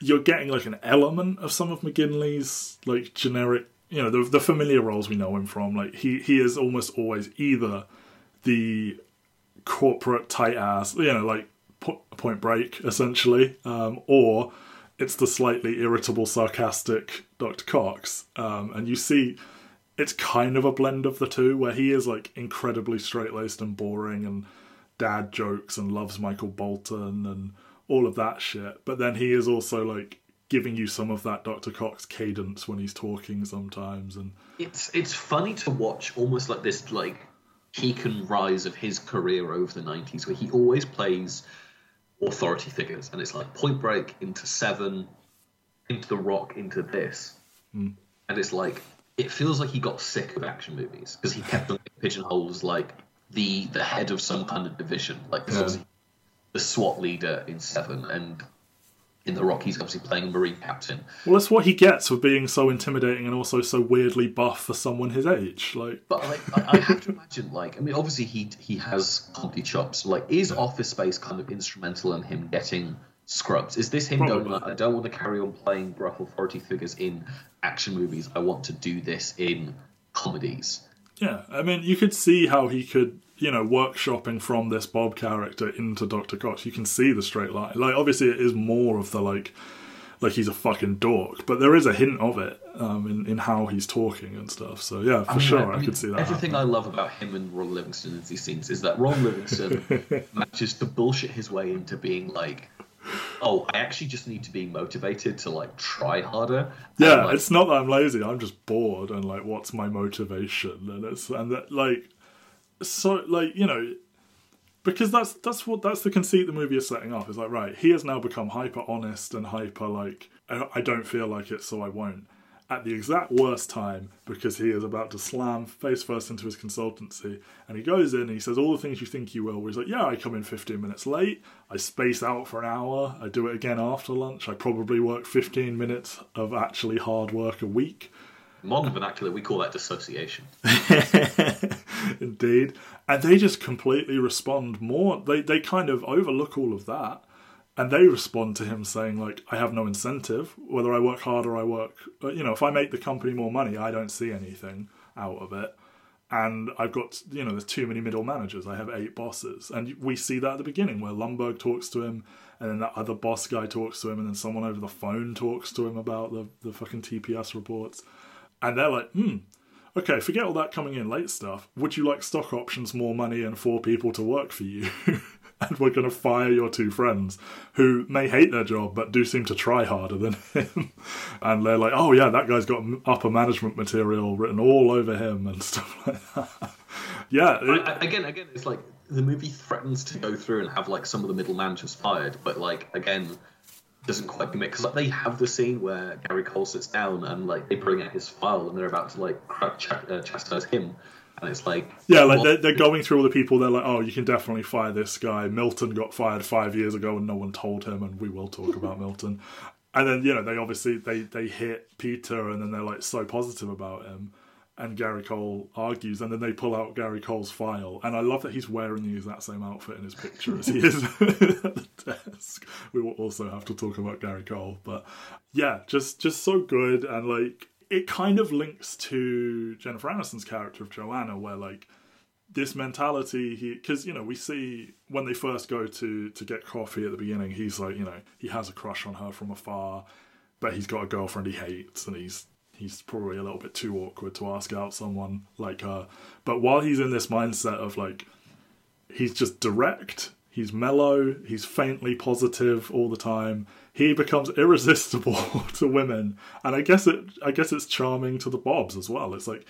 you're getting like an element of some of McGinley's like generic, you know, the the familiar roles we know him from. Like he he is almost always either the corporate tight ass, you know, like Point Break essentially, um, or it's the slightly irritable, sarcastic Dr. Cox, um, and you see it's kind of a blend of the two, where he is like incredibly straight laced and boring and dad jokes and loves Michael Bolton and all of that shit. But then he is also like giving you some of that Dr. Cox cadence when he's talking sometimes and it's it's funny to watch almost like this like peak and rise of his career over the 90s where he always plays authority figures and it's like point break into seven into the rock into this mm. and it's like it feels like he got sick of action movies because he kept on pigeonholes like the the head of some kind of division. Like yeah. the SWAT leader in Seven, and in The Rock, he's obviously playing a Marine captain. Well, that's what he gets for being so intimidating and also so weirdly buff for someone his age. Like, but like, I, I have to imagine, like, I mean, obviously he he has comedy chops. Like, is Office Space kind of instrumental in him getting scrubs? Is this him Probably. going? I don't want to carry on playing gruff authority figures in action movies. I want to do this in comedies. Yeah, I mean, you could see how he could, you know, workshopping from this Bob character into Doctor Cox. You can see the straight line. Like, obviously, it is more of the like, like he's a fucking dork, but there is a hint of it um, in in how he's talking and stuff. So yeah, for I mean, sure, I, mean, I, could see that. Everything happening. I love about him and Ron Livingston in these scenes is that Ron Livingston manages to bullshit his way into being like oh, I actually just need to be motivated to like try harder. Yeah, like, it's not that I'm lazy. I'm just bored and like, what's my motivation? And it's and that like, so like you know, because that's that's what that's the conceit the movie is setting up. Is like right, he has now become hyper honest and hyper like I don't feel like it, so I won't at the exact worst time because he is about to slam face first into his consultancy. And he goes in and he says all the things you think you will. Where he's like, Yeah, I come in 15 minutes late. I space out for an hour. I do it again after lunch. I probably work 15 minutes of actually hard work a week. Modern vernacular, we call that dissociation. Indeed. And they just completely respond more. They, they kind of overlook all of that and they respond to him saying like i have no incentive whether i work hard or i work uh, you know if i make the company more money i don't see anything out of it and i've got you know there's too many middle managers i have eight bosses and we see that at the beginning where lumbergh talks to him and then that other boss guy talks to him and then someone over the phone talks to him about the, the fucking tps reports and they're like hmm okay forget all that coming in late stuff would you like stock options more money and four people to work for you and we're going to fire your two friends who may hate their job but do seem to try harder than him. and they're like, oh, yeah, that guy's got upper management material written all over him and stuff like that. yeah. It, again, again, it's like the movie threatens to go through and have like some of the middle managers fired, but like, again, doesn't quite commit because like they have the scene where Gary Cole sits down and like they bring out his file and they're about to like ch- uh, chastise him and it's like yeah, like they're, they're going through all the people. They're like, oh, you can definitely fire this guy. Milton got fired five years ago, and no one told him. And we will talk about Milton. And then you know they obviously they they hit Peter, and then they're like so positive about him. And Gary Cole argues, and then they pull out Gary Cole's file. And I love that he's wearing the exact same outfit in his picture as he is at the desk. We will also have to talk about Gary Cole, but yeah, just just so good and like it kind of links to Jennifer Aniston's character of Joanna, where like this mentality he because you know we see when they first go to to get coffee at the beginning he's like you know he has a crush on her from afar but he's got a girlfriend he hates and he's he's probably a little bit too awkward to ask out someone like her. But while he's in this mindset of like, he's just direct, he's mellow, he's faintly positive all the time. He becomes irresistible to women, and I guess it, I guess it's charming to the Bobs as well. It's like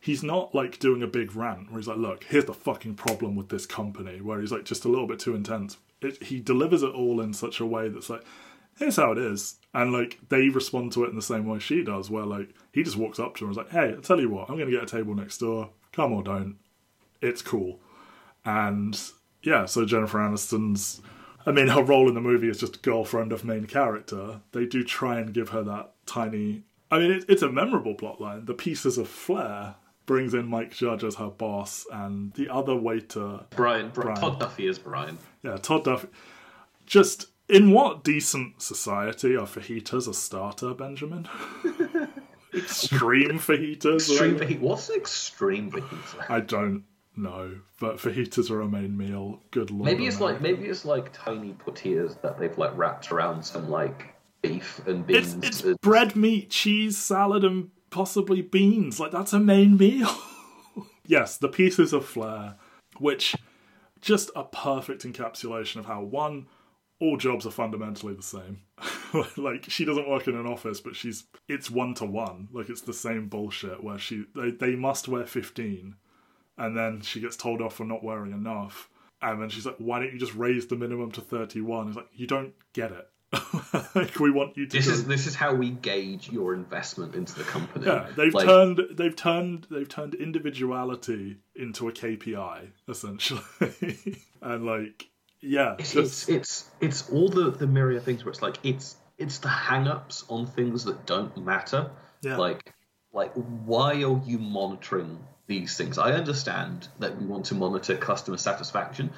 he's not like doing a big rant where he's like, "Look, here's the fucking problem with this company," where he's like just a little bit too intense. It, he delivers it all in such a way that's like, "Here's how it is," and like they respond to it in the same way she does, where like he just walks up to her and is like, "Hey, I tell you what, I'm gonna get a table next door. Come or don't. It's cool." And yeah, so Jennifer Aniston's. I mean, her role in the movie is just girlfriend of main character. They do try and give her that tiny. I mean, it, it's a memorable plotline. The pieces of flair brings in Mike Judge as her boss, and the other waiter, Brian, Brian. Todd Duffey is Brian. Yeah, Todd Duffey. Just in what decent society are fajitas a starter, Benjamin? extreme fajitas. Extreme fajita. What's an extreme fajita? I don't know, but fajitas are a main meal. Good lord. Maybe it's America. like maybe it's like tiny tortillas that they've like wrapped around some like beef and beans. It's, it's bread, meat, cheese, salad, and possibly beans. Like that's a main meal. yes, the pieces of flair, which just a perfect encapsulation of how one all jobs are fundamentally the same. like she doesn't work in an office, but she's it's one to one. Like it's the same bullshit where she they, they must wear fifteen, and then she gets told off for not wearing enough, and then she's like, "Why don't you just raise the minimum to 31? It's like you don't get it. like we want you to. This is this is how we gauge your investment into the company. Yeah, they've like, turned they've turned they've turned individuality into a KPI essentially, and like yeah, it's, it's it's it's all the the myriad things where it's like it's it's the hang-ups on things that don't matter. Yeah. Like like why are you monitoring these things? I understand that we want to monitor customer satisfaction.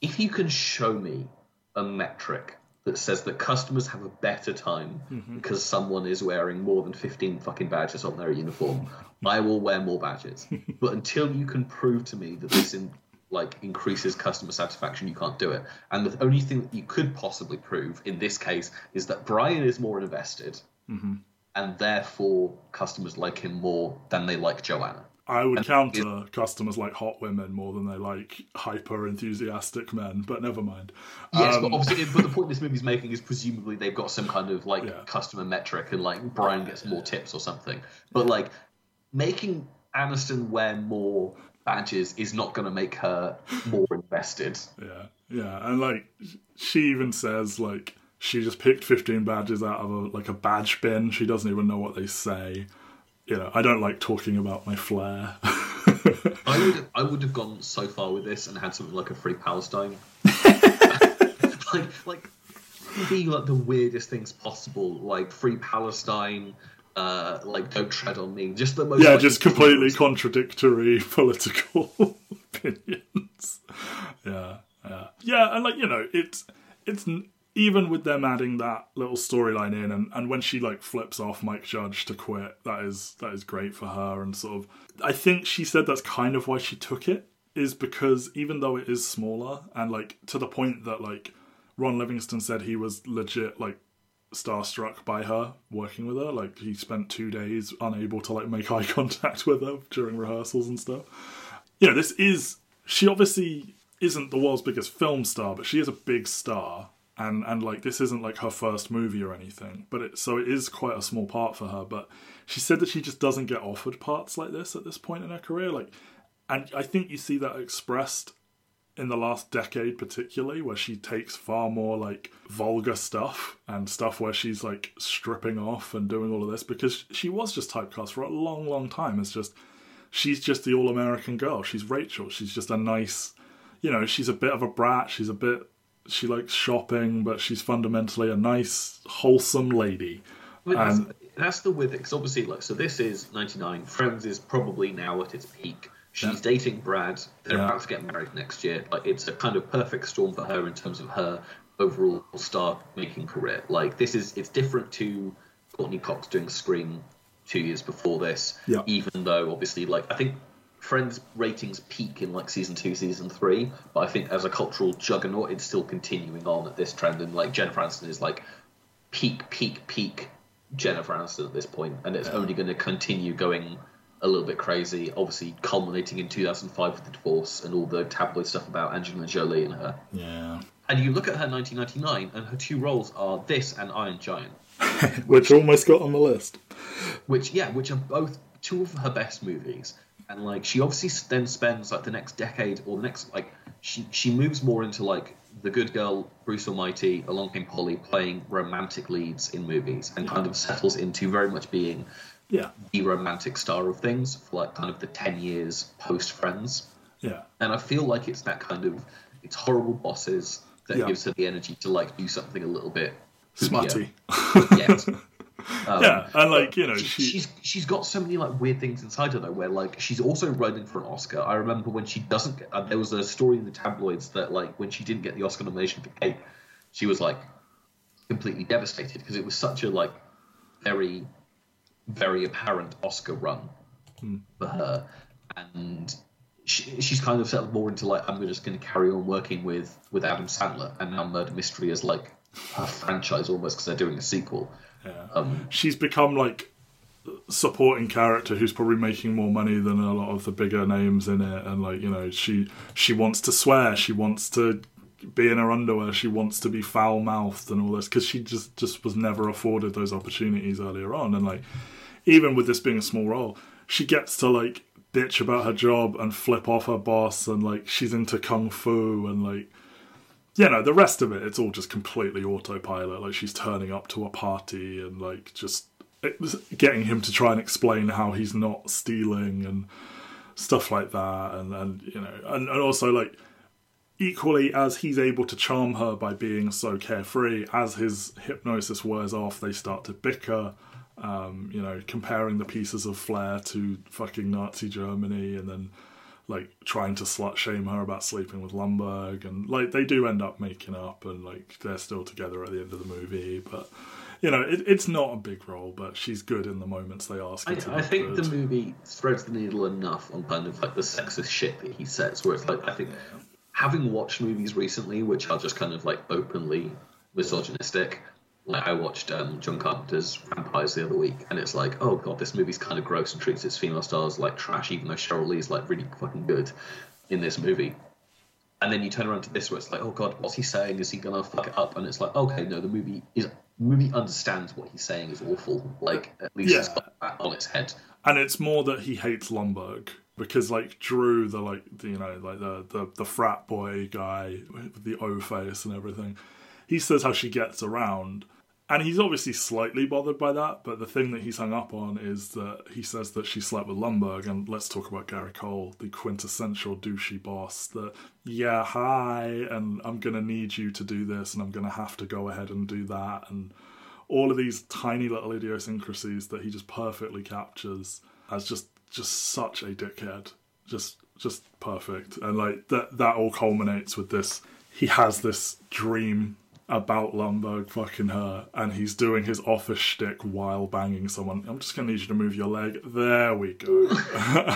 If you can show me a metric that says that customers have a better time mm-hmm. because someone is wearing more than 15 fucking badges on their uniform, I will wear more badges. but until you can prove to me that this in, like increases customer satisfaction, you can't do it. And the only thing that you could possibly prove in this case is that Brian is more invested, mm-hmm. and therefore customers like him more than they like Joanna. I would counter customers like hot women more than they like hyper enthusiastic men, but never mind. Yes, um, but obviously, but the point this movie's making is presumably they've got some kind of like yeah. customer metric, and like Brian gets more tips or something. But like making Aniston wear more badges is not going to make her more invested. Yeah, yeah, and like she even says like she just picked 15 badges out of a like a badge bin. She doesn't even know what they say you know, I don't like talking about my flair. I would I would have gone so far with this and had something like a free Palestine. like like be like the weirdest things possible, like free Palestine, uh, like don't tread on me. Just the most Yeah, like, just completely contradictory political opinions. Yeah, yeah. Yeah, and like, you know, it's it's even with them adding that little storyline in and, and when she like flips off Mike Judge to quit, that is that is great for her and sort of I think she said that's kind of why she took it, is because even though it is smaller and like to the point that like Ron Livingston said he was legit like starstruck by her working with her. Like he spent two days unable to like make eye contact with her during rehearsals and stuff. You know, this is she obviously isn't the world's biggest film star, but she is a big star and and like this isn't like her first movie or anything but it so it is quite a small part for her but she said that she just doesn't get offered parts like this at this point in her career like and i think you see that expressed in the last decade particularly where she takes far more like vulgar stuff and stuff where she's like stripping off and doing all of this because she was just typecast for a long long time as just she's just the all-american girl she's rachel she's just a nice you know she's a bit of a brat she's a bit she likes shopping, but she's fundamentally a nice, wholesome lady. and, that's, that's, the with it, because obviously, like, so this is '99. Friends is probably now at its peak. She's yeah. dating Brad. They're yeah. about to get married next year. Like, it's a kind of perfect storm for her in terms of her overall star making career. Like, this is it's different to Courteney Cox doing Scream two years before this. Yeah. Even though, obviously, like I think Friends ratings peak in like season two, season three, but I think as a cultural juggernaut, it's still continuing on at this trend. And like Jennifer Aniston is like peak, peak, peak Jennifer Aniston at this point, and it's only going to continue going a little bit crazy. Obviously, culminating in 2005 with the divorce and all the tabloid stuff about Angelina Jolie and her. Yeah. And you look at her 1999, and her two roles are this and Iron Giant, which almost got on the list. which yeah, which are both two of her best movies. And like, she obviously then spends like the next decade or the next like she she moves more into like the good girl Bruce Almighty, Along Came Polly, playing romantic leads in movies, and kind of settles into very much being Yeah. the romantic star of things for like kind of the 10 years post Friends. Yeah. And I feel like it's that kind of it's horrible bosses that Yeah. gives her the energy to like do something a little bit Smutty. Yes. Um, yeah. And like, you know, she, she. she's she's got so many like weird things inside her though, where like she's also running for an Oscar. I remember when she doesn't get. Uh, there was a story in the tabloids that like when she didn't get the Oscar nomination for Kate, she was like completely devastated because it was such a like very very apparent Oscar run for her, and she, she's kind of settled more into like I'm just going to carry on working with with Adam Sandler, and now Murder Mystery is like her franchise almost because they're doing a sequel. Yeah. Um, she's become like supporting character who's probably making more money than a lot of the bigger names in it and like you know she she wants to swear she wants to be in her underwear she wants to be foul mouthed and all this because she just just was never afforded those opportunities earlier on. And like even with this being a small role she gets to like bitch about her job and flip off her boss and like she's into kung fu and like you know the rest of it it's all just completely autopilot. Like she's turning up to a party and like just getting him to try and explain how he's not stealing and stuff like that. And and you know and, and also like equally as he's able to charm her by being so carefree as his hypnosis wears off they start to bicker um, you know comparing the pieces of flair to fucking nazi germany and then like trying to slut shame her about sleeping with Lumbergh, and like they do end up making up, and like they're still together at the end of the movie. But you know, it, it's not a big role, but she's good in the moments they ask her I, to. I think good. the movie threads the needle enough on kind of like the sexist shit that he says, where it's like I think having watched movies recently which are just kind of like openly misogynistic. Like I watched um, John Carpenter's Vampires the other week, and it's like, oh god, this movie's kind of gross and treats its female stars like trash, even though Sheryl Lee's like really fucking good in this movie. And then you turn around to this where it's like, oh god, what's he saying? Is he gonna fuck it up? And it's like, okay, no, the movie is the movie understands what he's saying is awful. Like at least it's Yeah. got that on its head. and it's more that he hates Lumbergh because like Drew, the like the, you know like the, the the frat boy guy with the O face and everything, he says how she gets around, and he's obviously slightly bothered by that. But the thing that he's hung up on is that he says that she slept with Lumbergh, and let's talk about Gary Cole, the quintessential douchey boss. That yeah, hi, and I'm gonna need you to do this, and I'm gonna have to go ahead and do that, and all of these tiny little idiosyncrasies that he just perfectly captures as just just such a dickhead. Just just perfect. And like that that all culminates with this he has this dream about Lumbergh fucking her and he's doing his office shtick while banging someone. I'm just gonna need you to move your leg. There we go.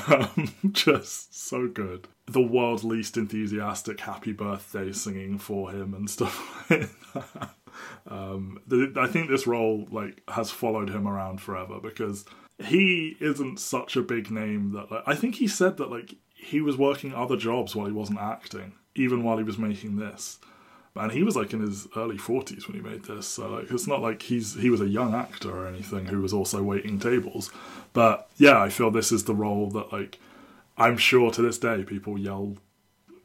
Um, just so good. The world's least enthusiastic happy birthday singing for him and stuff like um, the, I think this role like has followed him around forever because he isn't such a big name that like, I think he said that like he was working other jobs while he wasn't acting, even while he was making this. And he was like in his early forties when he made this, so like it's not like he's he was a young actor or anything who was also waiting tables. But yeah, I feel this is the role that like I'm sure to this day people yell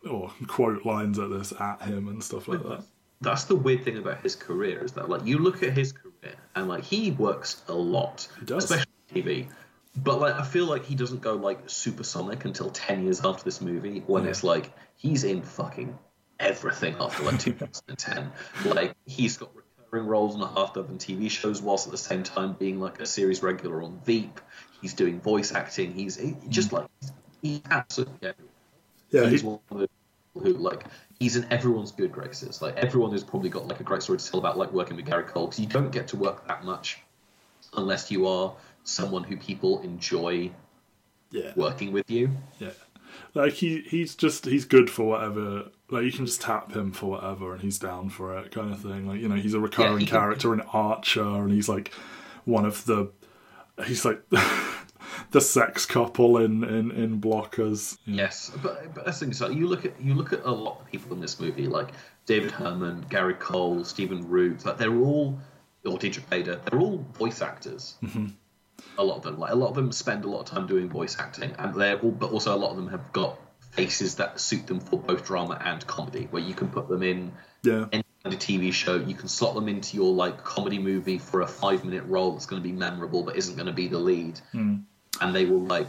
or quote lines at this at him and stuff like that. That's the weird thing about his career is that like you look at his career and like he works a lot, does. especially TV. But like I feel like he doesn't go like supersonic until ten years after this movie when it's like he's in fucking everything after like 2010. like he's got recurring roles on a half dozen TV shows whilst at the same time being like a series regular on Veep. He's doing voice acting. He's he, just like he absolutely everywhere. Yeah, he's he, one of the people who like he's in everyone's good graces. Like everyone has probably got like a great story to tell about like working with Gary Cole because you don't get to work that much unless you are someone who people enjoy yeah. working with you. Yeah. Like he he's just he's good for whatever like you can just tap him for whatever and he's down for it kind of thing. Like, you know, he's a recurring he can- character in Archer and he's like one of the he's like the sex couple in in in blockers. Yes, but but that's the thing. So you look at you look at a lot of people in this movie, like David Herman, Gary Cole, Stephen Root. Like they're all, or Diedrich Bader. They're all voice actors. Mm-hmm. A lot of them, like a lot of them, spend a lot of time doing voice acting, and they're all, but also a lot of them have got faces that suit them for both drama and comedy, where you can put them in Yeah. any kind of TV show. You can slot them into your like comedy movie for a five minute role that's going to be memorable but isn't going to be the lead, Mm. and they will like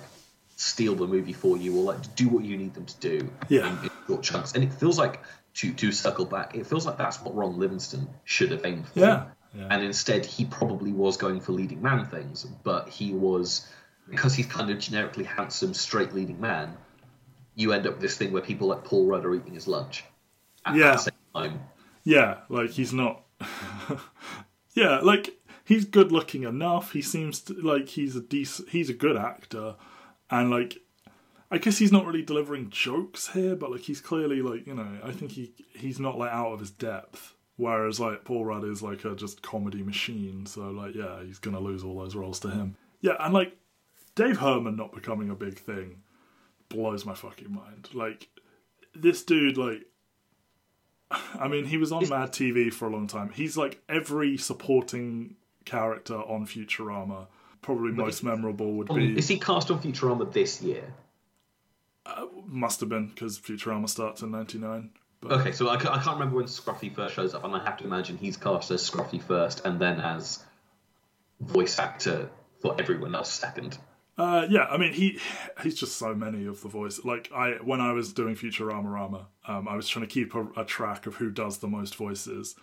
steal the movie for you or like do what you need them to do Yeah. in, in short chunks. And it feels like to to circle back, it feels like that's what Ron Livingston should have aimed for. Yeah. Yeah. And instead, he probably was going for leading man things, but he was because he's kind of generically handsome, straight leading man. You end up with this thing where people like Paul Rudd are eating his lunch. At Yeah. the same time. Yeah, like he's not. yeah, like he's good looking enough. He seems to, like he's a decent. He's a good actor, and like I guess he's not really delivering jokes here, but like he's clearly like you know I think he he's not like out of his depth. Whereas like Paul Rudd is like a just comedy machine, so like yeah, he's gonna lose all those roles to him. Yeah, and like Dave Herman not becoming a big thing blows my fucking mind. Like this dude, like I mean, he was on Mad TV for a long time. He's like every supporting character on Futurama. Probably most memorable would oh, be Is he cast on Futurama this year? Uh, must have been because Futurama starts in '99. But Okay, so I, I can't remember when Scruffy first shows up, and I have to imagine he's cast as Scruffy first, and then as voice actor for everyone else second. uh, yeah, I mean, he he's just so many of the voice. Like I when I was doing Futurama Rama, um, I was trying to keep a, a track of who does the most voices.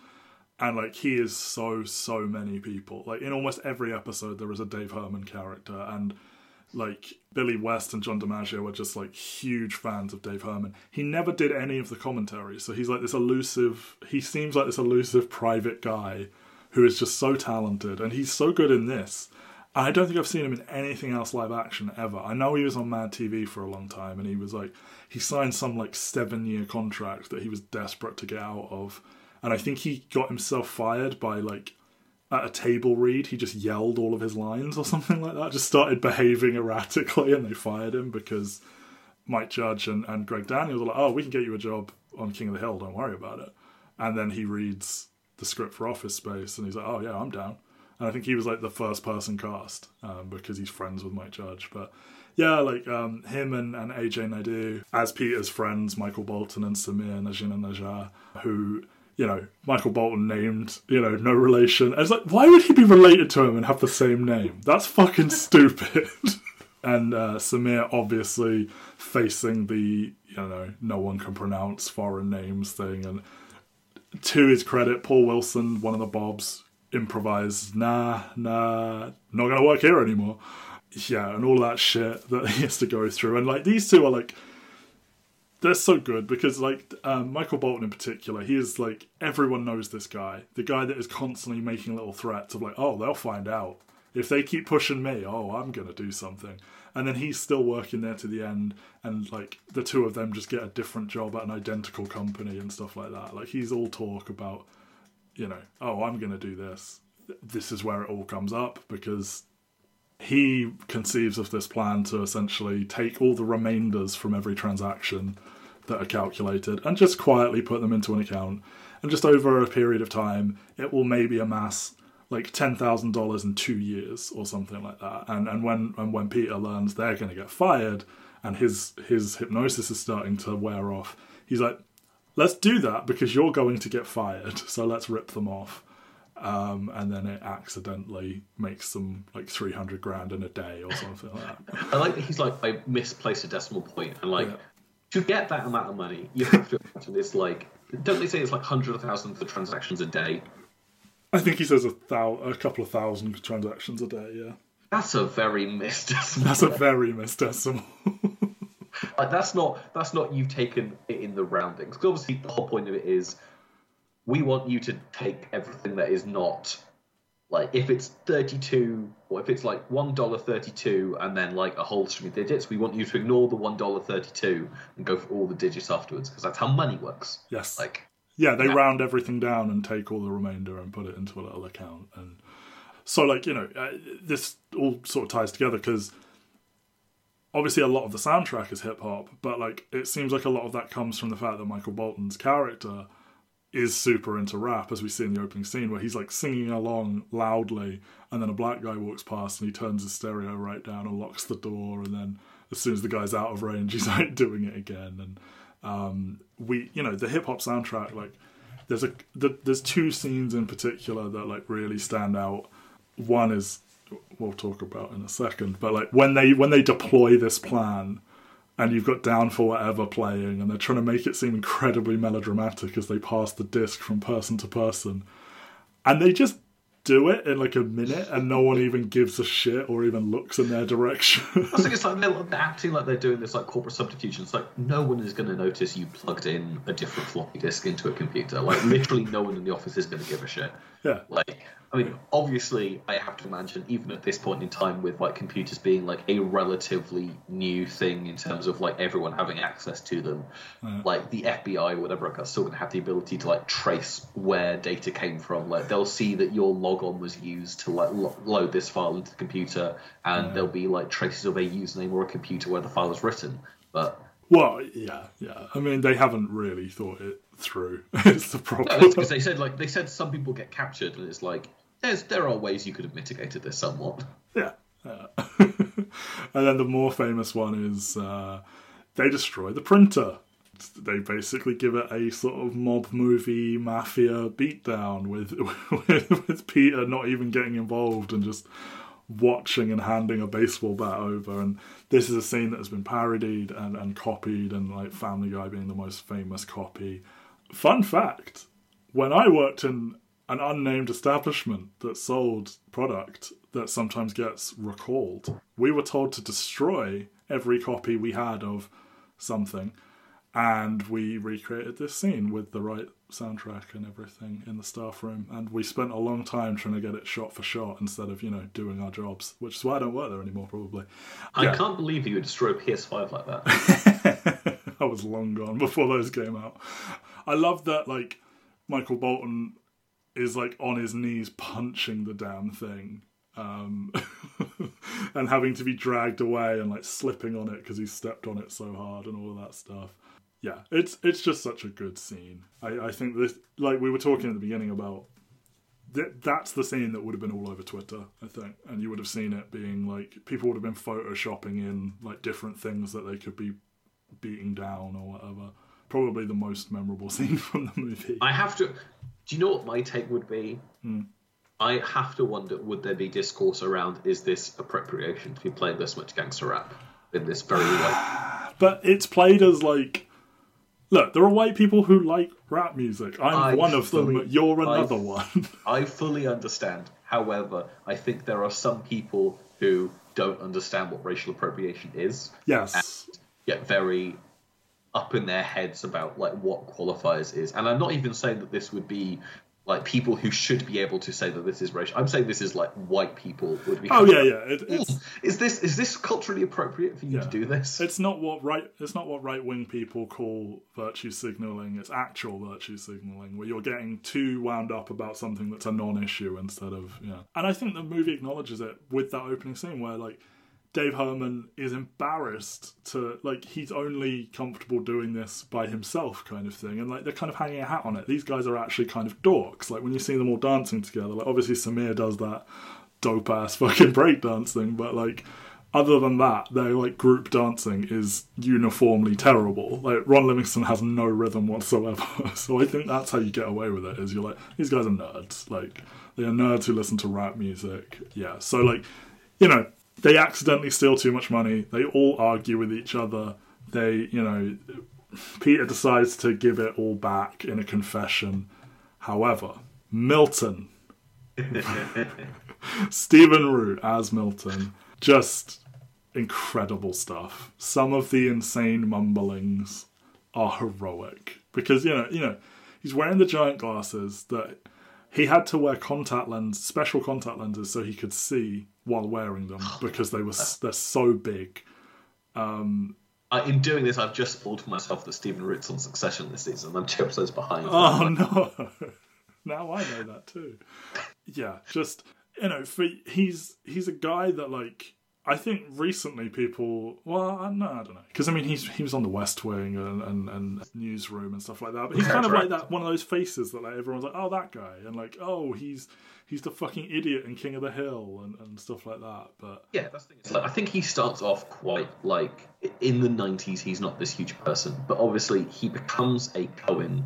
And like he is so so many people. Like in almost every episode, there is a Dave Herman character, and like Billy West and John DiMaggio were just like huge fans of Dave Herman. He never did any of the commentary, so he's like this elusive. He seems like this elusive private guy who is just so talented, and he's so good in this. I don't think I've seen him in anything else live action ever. I know he was on Mad TV for a long time, and he was like he signed some like seven year contract that he was desperate to get out of, and I think he got himself fired by like at a table read, he just yelled all of his lines or something like that. Just started behaving erratically, and they fired him because Mike Judge and, and Greg Daniels were like, "Oh, we can get you a job on King of the Hill. Don't worry about it." And then he reads the script for Office Space, and he's like, "Oh yeah, I'm down." And I think he was like the first person cast um, because he's friends with Mike Judge. But yeah, like um, him and, and Ajay Naidu as Peter's friends, Michael Bolton and Samir Najina Najar, who you know, Michael Bolton named, you know, no relation. It's like, why would he be related to him and have the same name? That's fucking stupid. and uh, Samir obviously facing the, you know, no one can pronounce foreign names thing. And to his credit, Paul Wilson, one of the Bobs, improvised, nah, nah, not gonna work here anymore. Yeah, and all that shit that he has to go through. And like, these two are like, they're so good because like um, Michael Bolton in particular, he is like everyone knows this guy, the guy that is constantly making little threats of like, oh, they'll find out if they keep pushing me. Oh, I'm gonna do something, and then he's still working there to the end, and like the two of them just get a different job at an identical company and stuff like that. Like he's all talk about, you know, oh, I'm gonna do this. This is where it all comes up because he conceives of this plan to essentially take all the remainders from every transaction that are calculated and just quietly put them into an account. And just over a period of time, it will maybe amass like ten thousand dollars in two years or something like that. And and when and when Peter learns they're going to get fired and his his hypnosis is starting to wear off, he's like, "Let's do that because you're going to get fired. So let's rip them off." Um, and then it accidentally makes them like 300 grand in a day or something like that. I like that he's like, I misplaced a decimal point, and like, Yeah. to get that amount of money, you have to imagine it's like, don't they say it's like hundreds of thousands of transactions a day? I think he says a, thou- a couple of thousand transactions a day, yeah. That's a very missed decimal. That's a very missed decimal. like that's not that's not you've taken it in the roundings. 'Cause obviously the whole point of it is we want you to take everything that is not like if it's 32 or if it's like one dollar 32 and then like a whole string of digits we want you to ignore the one dollar 32 and go for all the digits afterwards because that's how money works yes. like yeah, they Yeah. round everything down and take all the remainder and put it into a little account. And so like you know uh, this all sort of ties together because obviously a lot of the soundtrack is hip hop, but like it seems like a lot of that comes from the fact that Michael Bolton's character is super into rap, as we see in the opening scene, where he's like singing along loudly, and then a black guy walks past and he turns his stereo right down and locks the door, and then as soon as the guy's out of range, he's like doing it again. And um, we, you know, the hip hop soundtrack, like there's a the, there's two scenes in particular that like really stand out. One is we'll talk about in a second, but like when they when they deploy this plan and you've got Down for Whatever playing, and they're trying to make it seem incredibly melodramatic as they pass the disc from person to person. And they just do it in like a minute, and no one even gives a shit or even looks in their direction. I think it's like they're acting like they're doing this like corporate subterfuge. It's like no one is going to notice you plugged in a different floppy disk into a computer. Like literally, no one in the office is going to give a shit. Yeah. Like I mean, obviously, I have to imagine, even at this point in time, with like computers being like a relatively new thing in terms of like everyone having access to them, Mm. like the FBI, or whatever, are still going to have the ability to like trace where data came from. Like they'll see that your logon was used to like lo- load this file into the computer, and there'll be like traces of a username or a computer where the file was written. But Well, yeah, yeah. I mean, they haven't really thought it through. it's the problem. no, because they said like they said some people get captured, and it's like there's there are ways you could have mitigated this somewhat. Yeah. yeah. and then the more famous one is uh, they destroy the printer. They basically give it a sort of mob movie mafia beatdown with, with with Peter not even getting involved and just watching and handing a baseball bat over. And this is a scene that has been parodied and, and copied, and like Family Guy being the most famous copy. Fun fact: when I worked in an unnamed establishment that sold product that sometimes gets recalled, we were told to destroy every copy we had of something, and we recreated this scene with the right soundtrack and everything in the staff room. And we spent a long time trying to get it shot for shot instead of you know doing our jobs, which is why I don't work there anymore. Probably. I Yeah. can't believe you would destroy a PS5 like that. I was long gone before those came out. I love that like Michael Bolton is like on his knees punching the damn thing. Um, and having to be dragged away and like slipping on it because he stepped on it so hard and all that stuff. Yeah, it's it's just such a good scene. I, I think this like we were talking at the beginning about th- that's the scene that would have been all over Twitter, I think, and you would have seen it being like people would have been photoshopping in like different things that they could be beating down or whatever. Probably the most memorable scene from the movie. I have to. Do you know what my take would be? Hmm. I have to wonder: would there be discourse around is this appropriation to be playing this much gangster rap in this very way? But it's played as like, look, there are white people who like rap music. I'm I one of them. fully- You're I- another one. I fully understand. However, I think there are some people who don't understand what racial appropriation is. yes. get very up in their heads about like what qualifiers is and i'm not even saying that this would be like people who should be able to say that this is racial i'm saying this is like white people would be Oh yeah, yeah. Hmm, it's is this is this culturally appropriate for you Yeah. to do this it's not what right. It's not what right wing people call virtue signaling. It's actual virtue signaling, where you're getting too wound up about something that's a non-issue instead of yeah. And I think the movie acknowledges it with that opening scene where like Dave Herman is embarrassed to like he's only comfortable doing this by himself kind of thing and like they're kind of hanging a hat on it. These guys are actually kind of dorks. Like when you see them all dancing together, like obviously Samir does that dope ass fucking breakdance thing, but like other than that, their like group dancing is uniformly terrible. Like Ron Livingston has no rhythm whatsoever. so I think that's how you get away with it. Is you're like these guys are nerds. Like they are nerds who listen to rap music. Yeah. So like you know they accidentally steal too much money. They all argue with each other. They you know Peter decides to give it all back in a confession. However, Milton Stephen Root as Milton, just incredible stuff. Some of the insane mumblings are heroic because you know, you know, he's wearing the giant glasses that he had to wear contact lens, special contact lenses, so he could see while wearing them oh. because they were they're so big. Um, I, in doing this i've just spoiled for myself that stephen root's on succession this season i'm two episodes behind Oh no! now I know that too. Yeah, just you know, for he's he's a guy that like I think recently people, well, I, no, I don't know, because I mean he's he was on the West Wing and, and, and newsroom and stuff like that. But he's kind of like that one of those faces that like everyone's like, oh, that guy, and like, oh, he's he's the fucking idiot and King of the Hill and, and stuff like that. But yeah, that's the thing. Like, I think he starts off quite like in the '90s. He's not this huge person, but obviously he becomes a Coen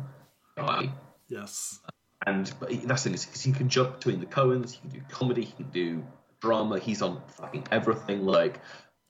guy. Yes. And but that's the thing is he can jump between the Coens. He can do comedy. He can do drama. He's on fucking everything. Like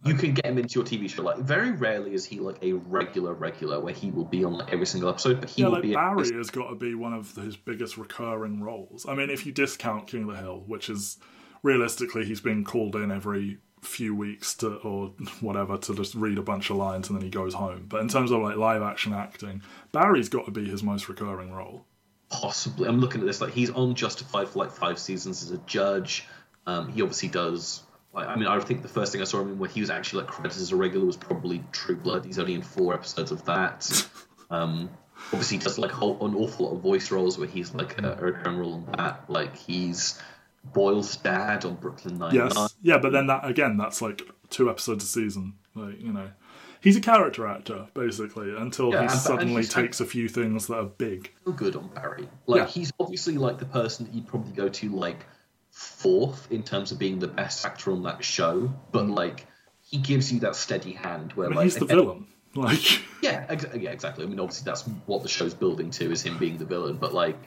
you can get him into your TV show. Like very rarely is he like a regular regular where he will be on like every single episode. But he yeah, will like be. Barry has got to be one of his biggest recurring roles. I mean, if you discount King of the Hill, which is realistically he's been called in every few weeks to or whatever to just read a bunch of lines and then he goes home. But in terms of like live action acting, Barry's got to be his most recurring role. Possibly, I'm looking at this like he's on Justified for like five seasons as a judge. Um, he obviously does. Like, I mean, I think the first thing I saw him in where he was actually like credited as a regular was probably True Blood. He's only in four episodes of that. Um, obviously, he does like whole, an awful lot of voice roles where he's like a, a recurring role on that. Like he's Boyle's dad on Brooklyn Nine Nine. Yes, yeah, but then that again, that's like two episodes a season. Like you know, he's a character actor basically until Yeah, he suddenly takes a few things that are big. good on Barry. Like Yeah. he's obviously like the person that you'd probably go to like fourth in terms of being the best actor on that show, but mm. like he gives you that steady hand where I mean, like he's the again- villain. Like, Yeah, ex- yeah, exactly. I mean, obviously that's what the show's building to is him being the villain, but like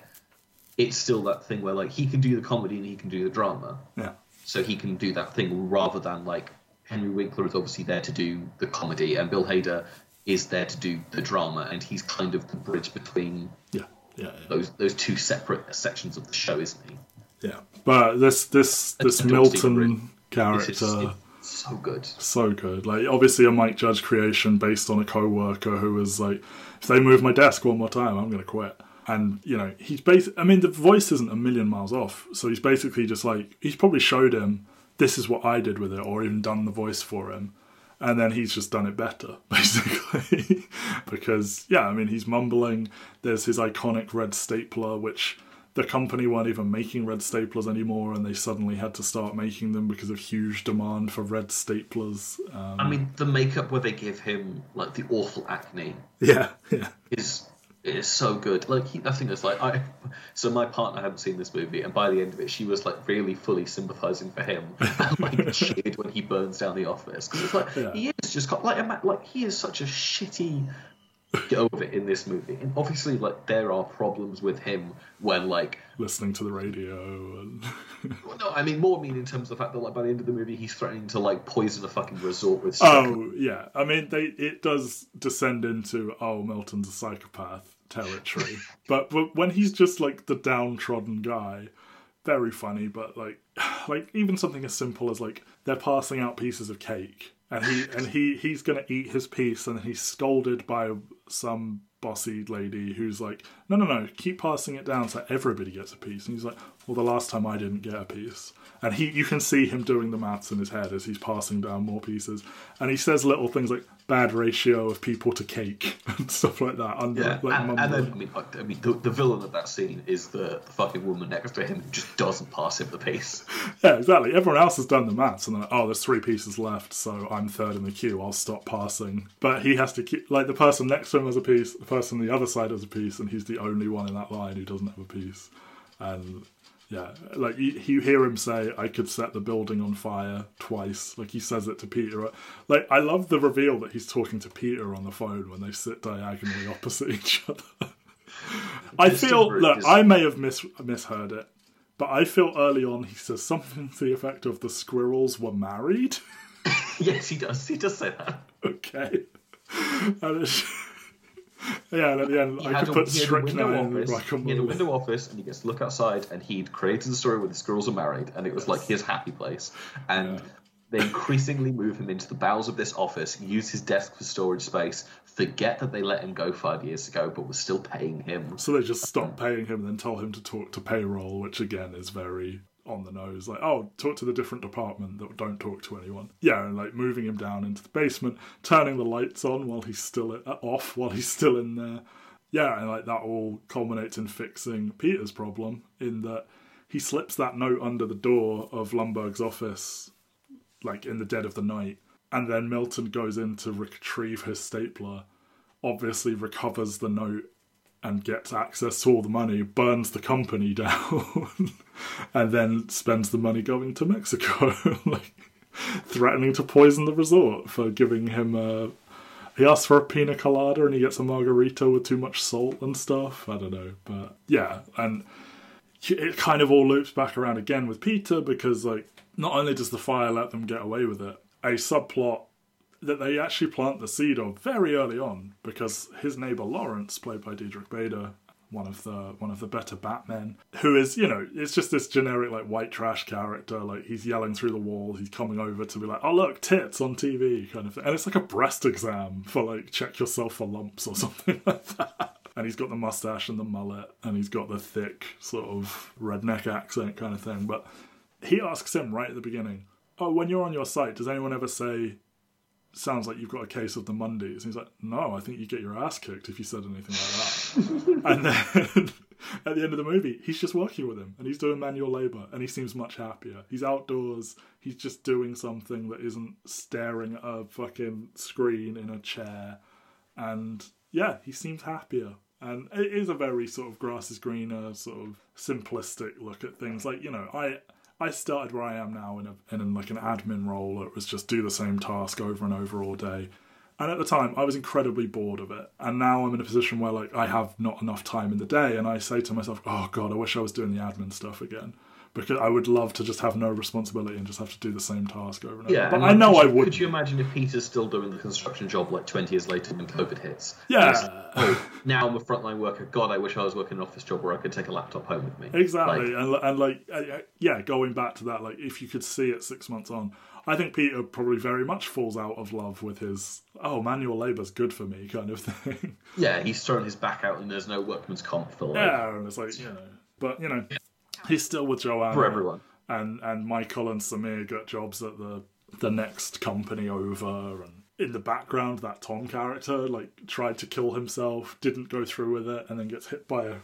it's still that thing where like he can do the comedy and he can do the drama, yeah, so he can do that thing rather than like Henry Winkler is obviously there to do the comedy and Bill Hader is there to do the drama, and he's kind of the bridge between yeah, yeah, yeah. those those two separate sections of the show, isn't he? Yeah. But this this this Don't see the Milton This character. is it's so good. so good. Like obviously a Mike Judge creation based on a co-worker who was like, if they move my desk one more time, I'm gonna quit. And you know, he's basic. I mean, the voice isn't a million miles off. So he's basically just like he's probably showed him this is what I did with it, or even done the voice for him, and then he's just done it better, basically. because yeah, I mean, he's mumbling. There's his iconic red stapler, which the company weren't even making red staplers anymore, and they suddenly had to start making them because of huge demand for red staplers. Um, I mean, the makeup where they give him like the awful acne yeah, yeah, is is so good. Like he, I think it's like I. So my partner hadn't seen this movie, and by the end of it, she was like really fully sympathising for him, and like cheered when he burns down the office because it's like Yeah. he is just got like like he is such a shitty get over it in this movie. And obviously, like there are problems with him when like listening to the radio and well, no, I mean more mean in terms of the fact that like by the end of the movie, he's threatening to like poison a fucking resort with. oh yeah. I mean, they it does descend into oh Milton's a psychopath territory, but but when he's just like the downtrodden guy. Very funny, but like, like even something as simple as like they're passing out pieces of cake, and he and he he's gonna eat his piece, and he's scolded by some bossy lady who's like, no, no, no, keep passing it down so everybody gets a piece. And he's like, well, the last time I didn't get a piece. And he, you can see him doing the maths in his head as he's passing down more pieces. And he says little things like bad ratio of people to cake and stuff like that. Under, Yeah, like, and, and then I mean, like, I mean, the, the villain of that scene is the, the fucking woman next to him who just doesn't pass him the piece. Yeah, exactly. Everyone else has done the maths, and they're like, oh, there's three pieces left, so I'm third in the queue. I'll stop passing. But he has to keep like the person next to him has a piece, the person on the other side has a piece, and he's the only one in that line who doesn't have a piece. And yeah, like you, you hear him say, "I could set the building on fire twice." Like he says it to Peter. Like I love the reveal that he's talking to Peter on the phone when they sit diagonally opposite each other. I feel look, I may have mis- misheard it, but I feel early on he says something to the effect of the squirrels were married. yes, he does. He does say that. okay. And it's, yeah, and at the end, He I could a, put he had a window strychnine office. like a He had a window office, and he gets to look outside, and he'd created a story where the squirrels are married, and it was like his happy place. And they increasingly move him into the bowels of this office, use his desk for storage space, forget that they let him go five years ago, but were still paying him. So they just stop uh-huh. paying him and then tell him to talk to payroll, which again is very on the nose. Like, oh, talk to the different department that don't talk to anyone. Yeah, and like moving him down into the basement, turning the lights on while he's still uh, off while he's still in there. Yeah, and like that all culminates in fixing Peter's problem in that he slips that note under the door of Lumbergh's office, like in the dead of the night, and then Milton goes in to retrieve his stapler, obviously recovers the note and gets access to all the money, burns the company down, and then spends the money going to Mexico, like threatening to poison the resort for giving him a. He asks for a pina colada and he gets a margarita with too much salt and stuff. I don't know, but yeah, and it kind of all loops back around again with Peter because like not only does the fire let them get away with it, a subplot that they actually plant the seed of very early on because his neighbor Lawrence, played by Diedrich Bader, one of the one of the better Batmen, who is you know it's just this generic like white trash character. Like he's yelling through the walls, he's coming over to be like, "Oh look, tits on TV," kind of thing, and it's like a breast exam for like check yourself for lumps or something like that. And he's got the mustache and the mullet, and he's got the thick sort of redneck accent kind of thing. But he asks him right at the beginning, "Oh, when you're on your site, does anyone ever say?" Sounds like you've got a case of the Mondays. And he's like, no, I think you get your ass kicked if you said anything like that. and then at the end of the movie, he's just working with him and he's doing manual labor and he seems much happier. He's outdoors, he's just doing something that isn't staring at a fucking screen in a chair. And yeah, he seems happier. And it is a very sort of grass is greener, sort of simplistic look at things. Like, you know, I I started where I am now in a in like an admin role. It was just do the same task over and over all day. And at the time, I was incredibly bored of it. And now I'm in a position where like I have not enough time in the day, and I say to myself, "Oh God, I wish I was doing the admin stuff again." Because I would love to just have no responsibility and just have to do the same task over and over. Yeah, over. But I know I would. Could you imagine if Peter's still doing the construction job like 20 years later when COVID hits? Yeah. Oh, now I'm a frontline worker. God, I wish I was working an office job where I could take a laptop home with me. Exactly, Like, and and like yeah, going back to that, like if you could see it six months on, I think Peter probably very much falls out of love with his oh manual labour's good for me kind of thing. yeah, he's thrown his back out and there's no workman's comp for like, yeah, and it's like you know, but you know, he's still with Joanna for everyone. and and Michael and Samir got jobs at the the next company over, and in the background, that Tom character like tried to kill himself, didn't go through with it, and then gets hit by a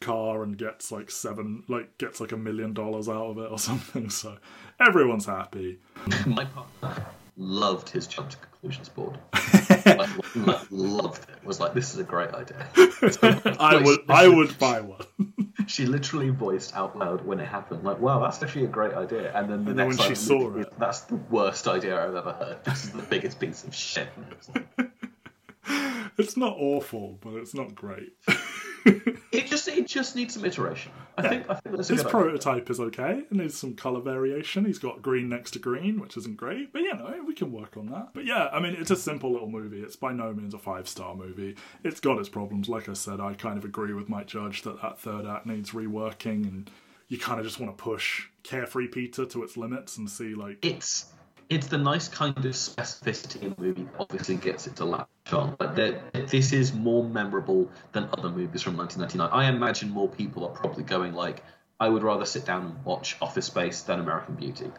car and gets like seven like gets like a million dollars out of it or something. So everyone's happy. My partner loved his jump to conclusions board. like, loved it. Was like, this is a great idea. i would i would buy one She literally voiced out loud when it happened, like, "Wow, that's actually a great idea." And then the And next when line she saw it. that's the worst idea I've ever heard. This is the biggest piece of shit. And it was like, it's not awful but it's not great It just it just needs some iteration. I think I think that's his good idea. prototype is okay. And there's some color variation. He's got green next to green which isn't great but you know we can work on that. But yeah i mean it's a simple little movie. It's by no means a five star movie. It's got its problems. Like i said i kind of agree with mike judge that that third act needs reworking and you kind of just want to push carefree peter to its limits and see like It's it's the nice kind of specificity in the movie that obviously gets it to latch on. But this is more memorable than other movies from 1999. I imagine more people are probably going like, I would rather sit down and watch Office Space than American Beauty.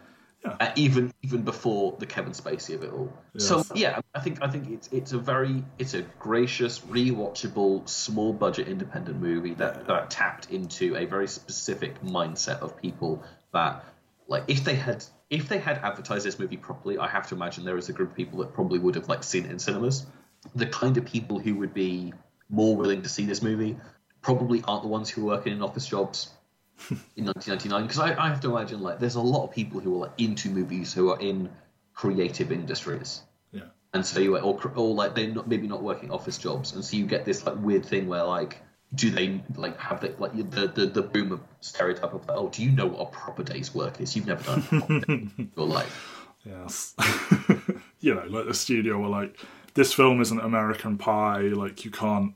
Yeah. Uh, even even before the Kevin Spacey of it all. So yeah, I think I think it's it's a very it's a gracious, rewatchable, small budget independent movie that, that tapped into a very specific mindset of people that like if they had if they had advertised this movie properly, I have to imagine there is a group of people that probably would have like seen it in cinemas. The kind of people who would be more willing to see this movie probably aren't the ones who are working in office jobs in 1999 because I, I have to imagine like there's a lot of people who are like into movies who are in creative industries. Yeah. And so you or, or like they're not maybe not working office jobs. And so you get this like weird thing where like do they like have the like the the, the boomer stereotype of oh do you know what a proper day's work is you've never done a proper day in your life Yes. you know, like the studio were like, this film isn't American Pie, like you can't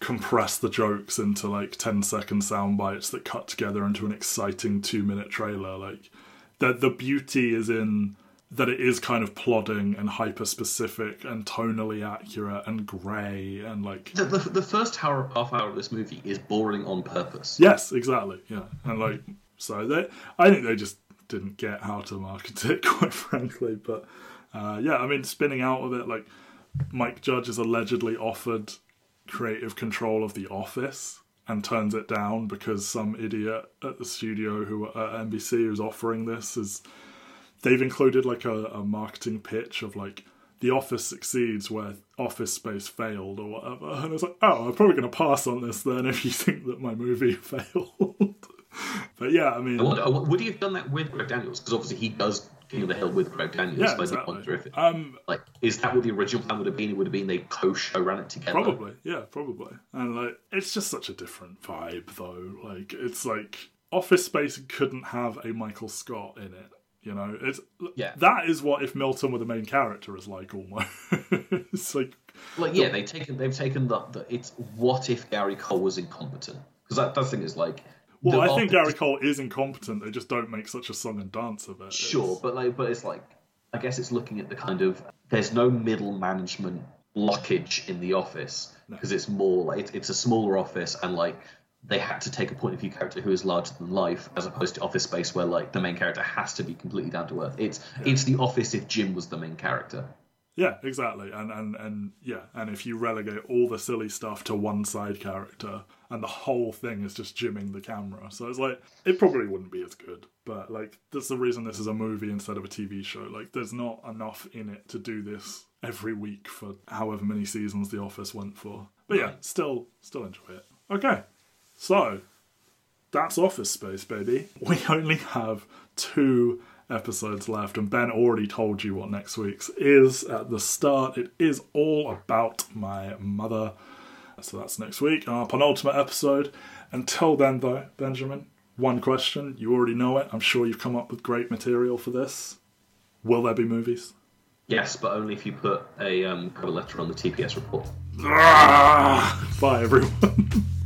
compress the jokes into like 10 second sound bites that cut together into an exciting two minute trailer. Like the the beauty is in that it is kind of plodding and hyper specific and tonally accurate and grey and like the, the, the first hour half hour of this movie is boring on purpose Yes, exactly. Yeah, and like so they, I think they just didn't get how to market it, quite frankly. But uh, yeah, I mean, spinning out of it, like Mike Judge is allegedly offered creative control of The Office, and turns it down because some idiot at the studio who at NBC who's offering this is they've included like a, a marketing pitch of like the office succeeds where office space failed or whatever and it's like oh i'm probably going to pass on this then if you think that my movie failed but yeah i mean would, would he have done that with greg daniels because obviously he does King of the Hill with Greg Daniels. Yeah, exactly. I if it, um, like is that what the original plan would have been? It would have been they co-show ran it together. Probably, yeah, probably. And like, it's just such a different vibe, though. Like, it's like Office Space couldn't have a Michael Scott in it. You know, it's yeah. That is what if Milton were the main character is like almost. it's like, like yeah, they've taken they've taken the, the it's what if Gary Cole was incompetent because that, that thing is like well, I think Gary Cole is incompetent. They just don't make such a song and dance of it. Sure, it's... but like, but it's like, I guess it's looking at the kind of there's no middle management blockage in the office because no. it's more like it's, it's a smaller office and like they had to take a point of view character who is larger than life as opposed to office space where like the main character has to be completely down to earth it's yeah. it's the office if jim was the main character yeah, exactly. And and and yeah, and if you relegate all the silly stuff to one side character and the whole thing is just jimming the camera. So it's like it probably wouldn't be as good. But like that's the reason this is a movie instead of a TV show. Like there's not enough in it to do this every week for however many seasons The Office went for. But yeah, still still enjoy it. Okay. So that's Office Space, baby. We only have two episodes left, and Ben already told you what next week's is at the start. It is all about my mother. So that's next week, our penultimate episode. Until then, though, Benjamin, one question. You already know it. I'm sure you've come up with great material for this. Will there be movies? Yes, but only if you put a um, cover letter on the TPS report. Ah, bye, everyone.